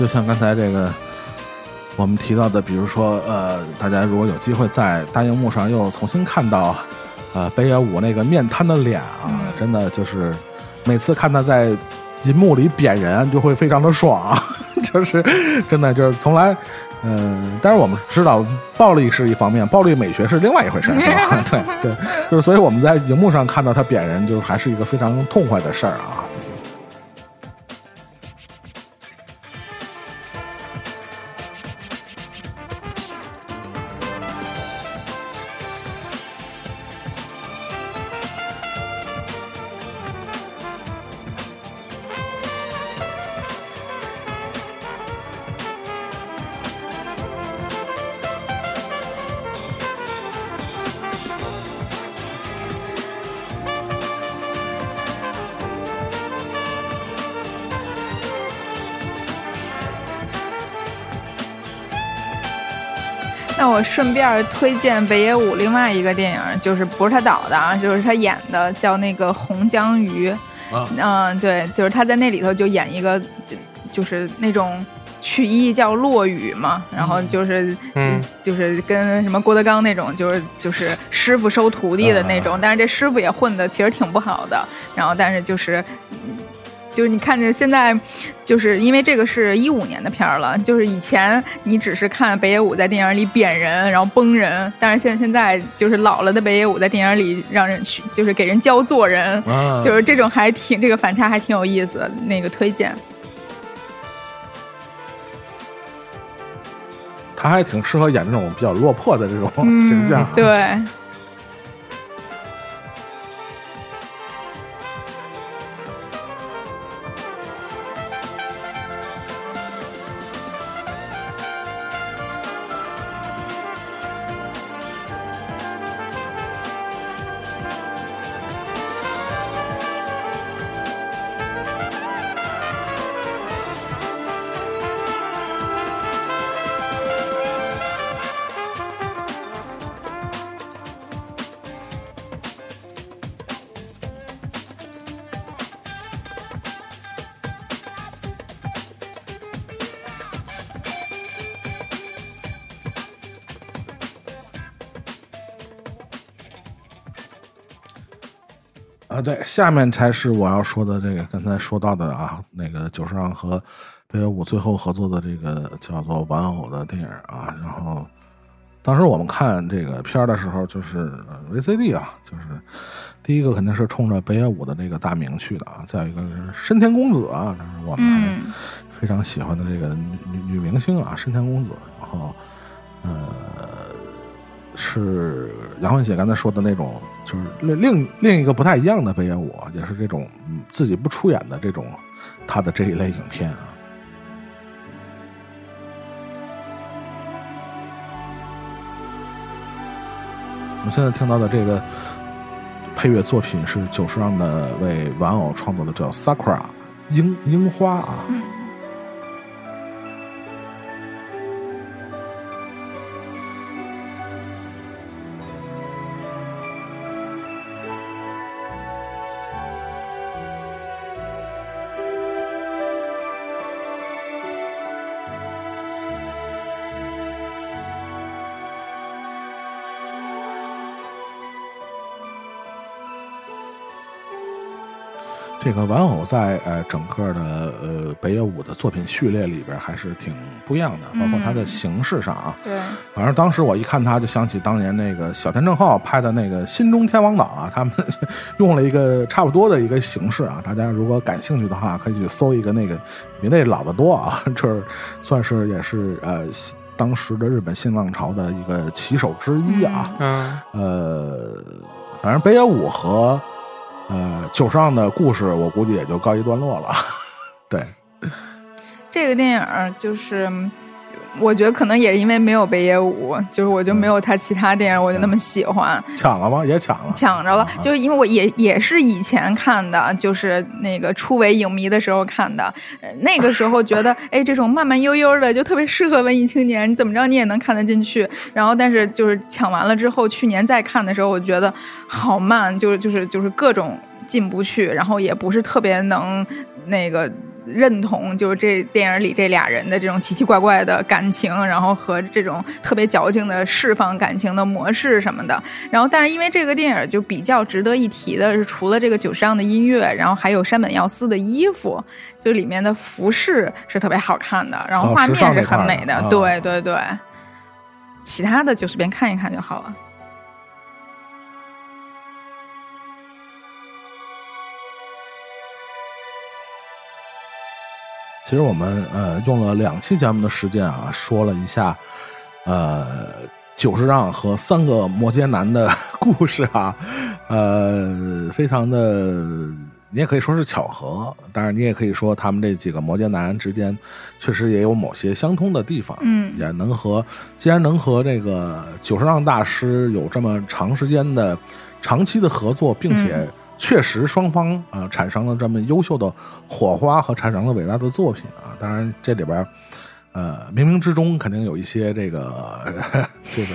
就像刚才这个我们提到的，比如说，呃，大家如果有机会在大荧幕上又重新看到，呃，北野武那个面瘫的脸啊，真的就是每次看他在银幕里扁人，就会非常的爽，[laughs] 就是真的就是从来，嗯、但是我们知道暴力是一方面，暴力美学是另外一回事儿，是吧？[laughs] 对对，就是所以我们在荧幕上看到他扁人，就还是一个非常痛快的事儿啊。顺便推荐北野武另外一个电影，就是不是他导的啊，就是他演的，叫那个《红江鱼》。啊嗯，对，就是他在那里头就演一个，就就是那种曲艺叫落雨嘛，然后就是嗯，就是跟什么郭德纲那种，就是就是师傅收徒弟的那种，但是这师傅也混的其实挺不好的，然后但是就是。嗯就是你看着现在，就是因为这个是一五年的片儿了，就是以前你只是看北野武在电影里扁人，然后崩人，但是现现在就是老了的北野武在电影里让人去，就是给人教做人，啊就是这种还挺这个反差还挺有意思，那个推荐。他还挺适合演这种比较落魄的这种嗯形象。对，对，下面才是我要说的这个刚才说到的啊，那个久石让和北野武最后合作的这个叫做《玩偶》的电影啊。然后当时我们看这个片儿的时候，就是呃 VCD 啊，就是第一个肯定是冲着北野武的这个大名去的啊，再有一个是深田恭子啊，当时我们非常喜欢的这个女女女明星啊，深田恭子，然后呃是杨欢写刚才说的那种，就是另另另一个不太一样的北野武，也是这种自己不出演的这种他的这一类影片啊。我们现在听到的这个配乐作品是久石让的为玩偶创作的，叫《Sakura》樱樱花啊。嗯这个玩偶在呃整个的呃北野武的作品序列里边还是挺不一样的，包括它的形式上啊。对，反正当时我一看它，就想起当年那个小田正浩拍的那个《新中天王岛》啊，他们 [laughs] 用了一个差不多的一个形式啊。大家如果感兴趣的话，可以去搜一个那个比那老的多啊，这 [laughs] 算是也是呃当时的日本新浪潮的一个旗手之一啊。嗯呃，反正北野武和呃酒上的故事，我估计也就告一段落了。[laughs] 对，这个电影就是，我觉得可能也是因为没有北野武，就是我就没有他其他电影我就那么喜欢。抢了吗？也抢了。抢着了，啊就是因为我也也是以前看的，就是那个初为影迷的时候看的，呃那个时候觉得，哎，这种慢慢悠悠的就特别适合文艺青年，你怎么着你也能看得进去。然后，但是就是抢完了之后，去年再看的时候，我觉得好慢，就是就是就是各种进不去，然后也不是特别能那个。认同就是这电影里这俩人的这种奇奇怪怪的感情，然后和这种特别矫情的释放感情的模式什么的。然后，但是因为这个电影就比较值得一提的是，除了这个久石让的音乐，然后还有山本耀司的衣服，就里面的服饰是特别好看的，然后画面是很美的。对对对，其他的就随便看一看就好了。其实我们呃用了两期节目的时间啊，说了一下呃久石让和三个摩羯男的故事啊，呃，非常的，你也可以说是巧合，当然你也可以说他们这几个摩羯男之间确实也有某些相通的地方，嗯。也能和既然能和这个久石让大师有这么长时间的长期的合作，并且嗯确实双方啊、呃产生了这么优秀的火花和产生了伟大的作品啊。当然这里边呃冥冥之中肯定有一些这个 [laughs] 这个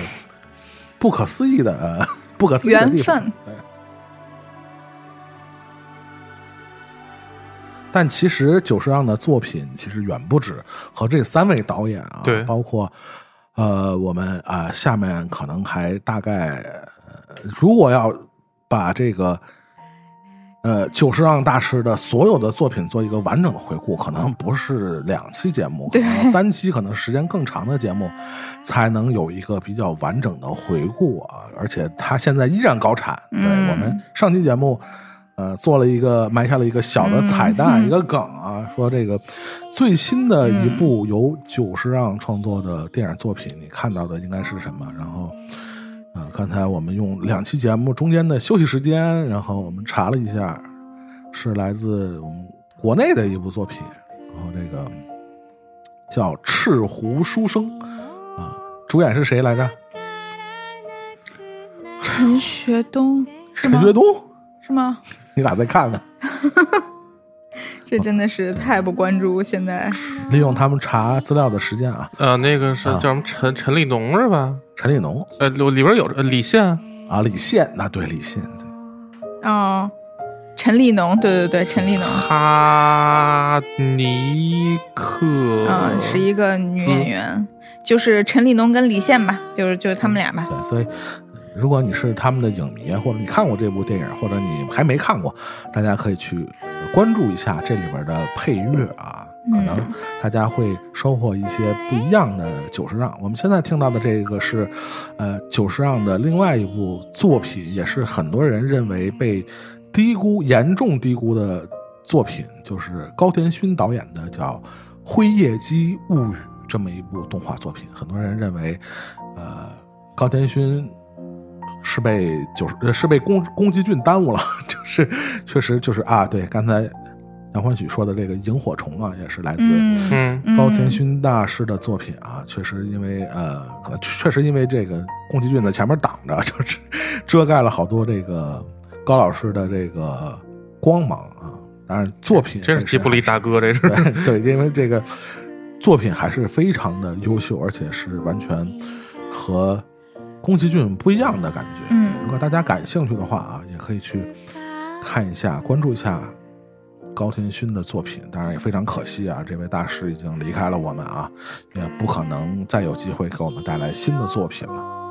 不可思议的、呃、不可思议的地方。但其实久石让的作品其实远不止和这三位导演啊，对包括呃我们啊、下面可能还大概、呃如果要把这个呃久石让大师的所有的作品做一个完整的回顾，可能不是两期节目，可能对三期，可能时间更长的节目，才能有一个比较完整的回顾啊。而且他现在依然高产，对、嗯我们上期节目。呃，做了一个埋下了一个小的彩蛋，嗯一个梗啊，说这个最新的一部由久石让创作的电影作品，你看到的应该是什么？然后，呃，刚才我们用两期节目中间的休息时间，然后我们查了一下，是来自我们国内的一部作品，然后这个叫《赤狐书生》啊，主演是谁来着？陈学冬是吗陈？学冬，是吗？[laughs] 你俩再看看，[laughs] 这真的是太不关注现在。利用他们查资料的时间啊，呃，那个是啊。叫什么陈陈立农是吧？陈立农。呃，里里边有呃李现，啊，李现，那对李现，对。哦，陈立农，对对对，陈立农，哈尼克，嗯，是一个女演员，就是陈立农跟李现吧，就是就是他们俩吧。对，所以呃如果你是他们的影迷，或者你看过这部电影，或者你还没看过，大家可以去呃关注一下这里边的配乐啊，可能嗯大家会收获一些不一样的久石让。我们现在听到的这个是，呃，久石让的另外一部作品，也是很多人认为被低估、严重低估的作品，就是高田勋导演的叫《辉夜姬物语》这么一部动画作品。很多人认为，呃，高田勋是被九十呃是被宫宫崎骏耽误了，[laughs] 就是确实就是啊，对，刚才杨欢许说的这个萤火虫啊，也是来自高田勋大师的作品啊，确实因为呃，可能确实因为这个宫崎骏在前面挡着，就是遮盖了好多这个高老师的这个光芒啊。当然，作品这是吉卜力大哥，这是。对 [laughs] 对，因为这个作品还是非常的优秀，而且是完全和宫崎骏不一样的感觉。嗯如果大家感兴趣的话啊，也可以去看一下，关注一下高田勋的作品。当然也非常可惜啊，这位大师已经离开了我们啊，也不可能再有机会给我们带来新的作品了。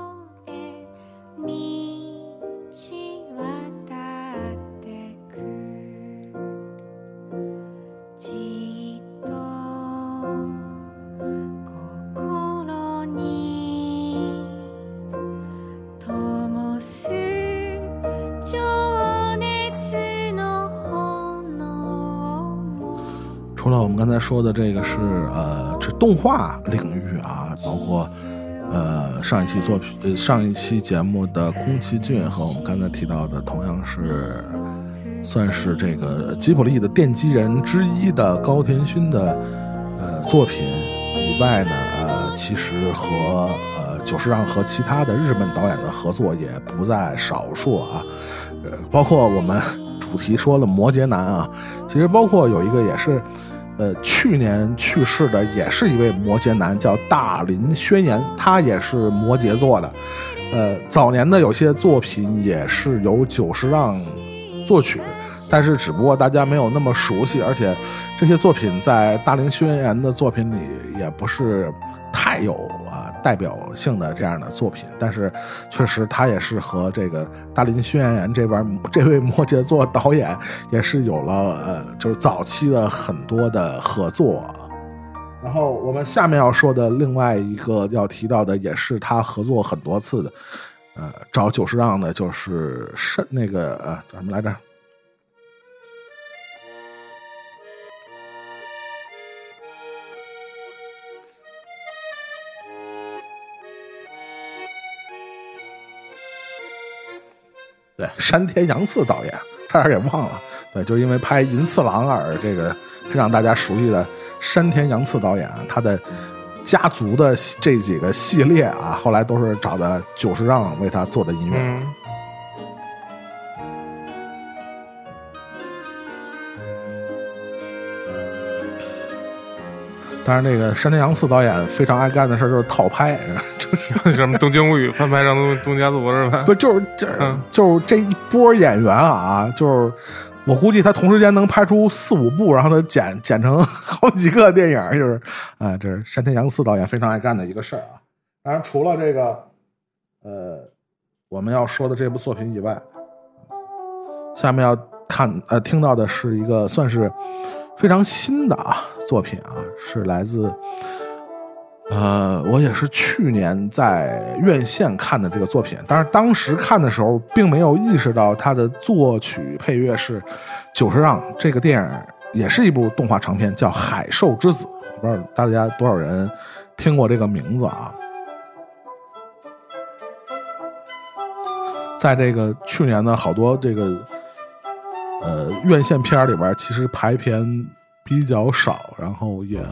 刚才说的这个是呃，是动画领域啊，包括呃上一期作品、呃上一期节目的宫崎骏和我们刚才提到的同样是算是这个吉卜力的奠基人之一的高田勋的呃作品以外呢，呃，其实和呃久石让和其他的日本导演的合作也不在少数啊，呃，包括我们主题说了摩羯男啊，其实包括有一个也是。呃，去年去世的也是一位摩羯男，叫大林宣言，他也是摩羯座的。呃，早年的有些作品也是由久石让作曲，但是只不过大家没有那么熟悉，而且这些作品在大林宣言的作品里也不是太有代表性的这样的作品。但是确实，他也是和这个大林宣言这边 [laughs] 这位摩羯座导演也是有了呃，就是早期的很多的合作。然后我们下面要说的另外一个要提到的，也是他合作很多次的，呃，找久石让的，就是是那个呃叫什么来着？对，山田洋次导演，差点也忘了。对，就因为拍《银次郎》而这个让大家熟悉的山田洋次导演，他的家族的这几个系列啊，后来都是找的久石让为他做的音乐。嗯，当然，那个山田洋次导演非常爱干的事儿就是套拍，[laughs] 就是什么《东京物语》翻拍成东东家族是吧？[laughs] 不就是这、嗯就是这一波演员啊，就是我估计他同时间能拍出四五部，然后他剪剪成好几个电影，就是啊、这是山田洋次导演非常爱干的一个事儿啊。当然，除了这个呃我们要说的这部作品以外，下面要看呃听到的是一个算是非常新的啊作品啊，是来自。呃，我也是去年在院线看的这个作品，但是当时看的时候并没有意识到它的作曲配乐是久石让。这个电影也是一部动画长片，叫《海兽之子》，不知道大家多少人听过这个名字啊？在这个去年的好多这个呃院线片儿里边，其实排片比较少，然后也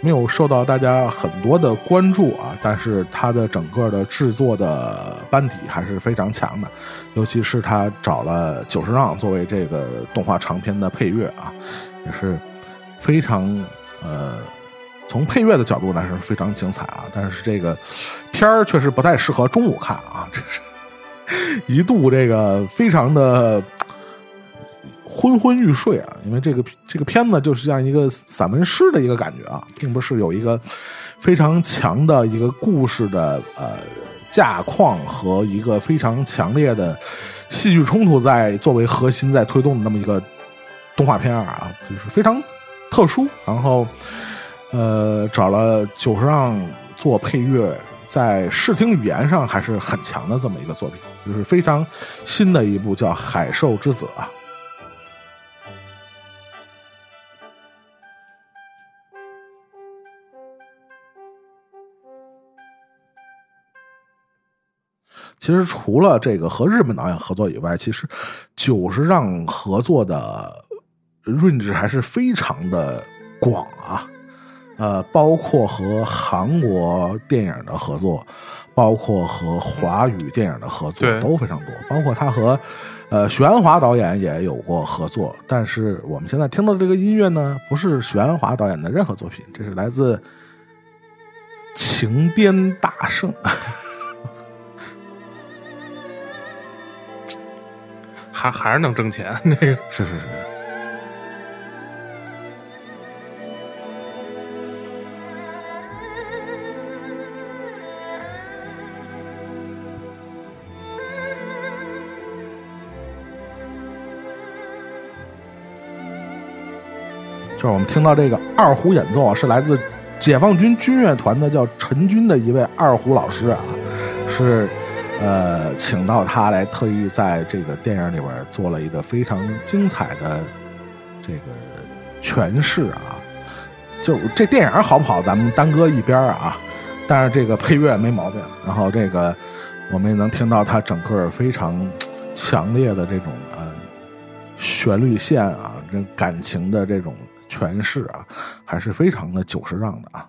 没有受到大家很多的关注啊。但是它的整个的制作的班底还是非常强的，尤其是他找了久石让作为这个动画长片的配乐啊，也是非常呃。从配乐的角度来说非常精彩啊，但是这个片儿确实不太适合中午看啊，这是 [laughs] 一度这个非常的昏昏欲睡啊，因为这个这个片子就是像一个散文诗的一个感觉啊，并不是有一个非常强的一个故事的呃架框和一个非常强烈的戏剧冲突在作为核心在推动的那么一个动画片啊，就是非常特殊，然后呃找了久石让做配乐。在视听语言上还是很强的这么一个作品，就是非常新的一部叫《海兽之子》啊。其实除了这个和日本导演合作以外，其实久石让合作的 range 还是非常的广啊。呃，包括和韩国电影的合作，包括和华语电影的合作都非常多，包括他和呃许鞍华导演也有过合作。但是我们现在听到的这个音乐呢，不是许鞍华导演的任何作品，这是来自情癫大圣。还还是能挣钱 [laughs] 那个。是是是。就是我们听到这个二胡演奏啊，是来自解放军军乐团的叫陈军的一位二胡老师啊，是呃请到他来特意在这个电影里边做了一个非常精彩的这个诠释啊。就这电影好不好，咱们耽搁一边啊。但是这个配乐没毛病，然后这个我们也能听到它整个非常强烈的这种呃旋律线啊，这感情的这种诠释啊，还是非常的久石让的啊。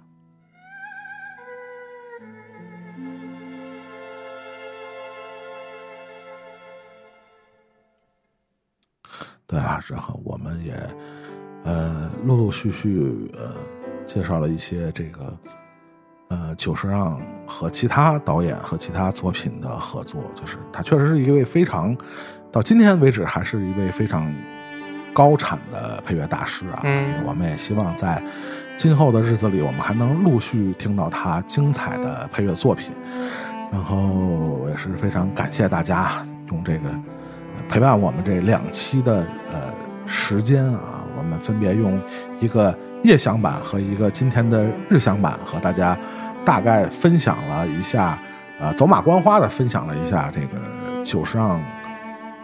对啊，然后我们也呃陆陆续续呃介绍了一些这个呃久石让和其他导演和其他作品的合作，就是他确实是一位非常到今天为止还是一位非常高产的配乐大师啊。嗯我们也希望在今后的日子里，我们还能陆续听到他精彩的配乐作品。然后我也是非常感谢大家用这个呃陪伴我们这两期的呃时间啊，我们分别用一个夜享版和一个今天的日享版和大家大概分享了一下，呃，走马观花的分享了一下这个久石让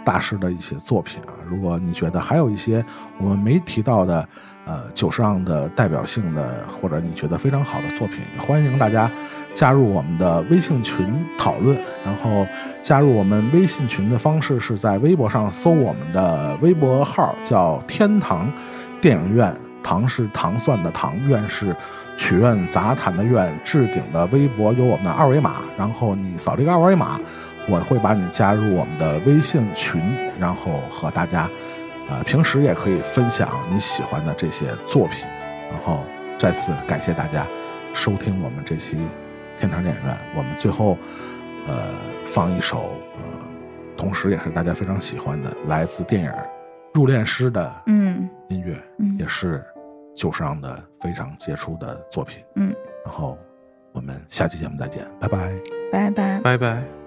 大师的一些作品啊。如果你觉得还有一些我们没提到的，呃，久石让的代表性的或者你觉得非常好的作品，欢迎大家加入我们的微信群讨论。然后加入我们微信群的方式是在微博上搜我们的微博号，叫“天堂电影院”，糖是糖蒜的糖，院是曲苑杂谈的院，置顶的微博有我们的二维码，然后你扫这个二维码，我会把你加入我们的微信群，然后和大家，呃，平时也可以分享你喜欢的这些作品。然后再次感谢大家收听我们这期天堂电影院。我们最后，呃，放一首呃，同时也是大家非常喜欢的，来自电影《入殓师》的嗯音乐，嗯也是久石让的非常杰出的作品。嗯，然后我们下期节目再见，拜拜。拜拜。拜拜。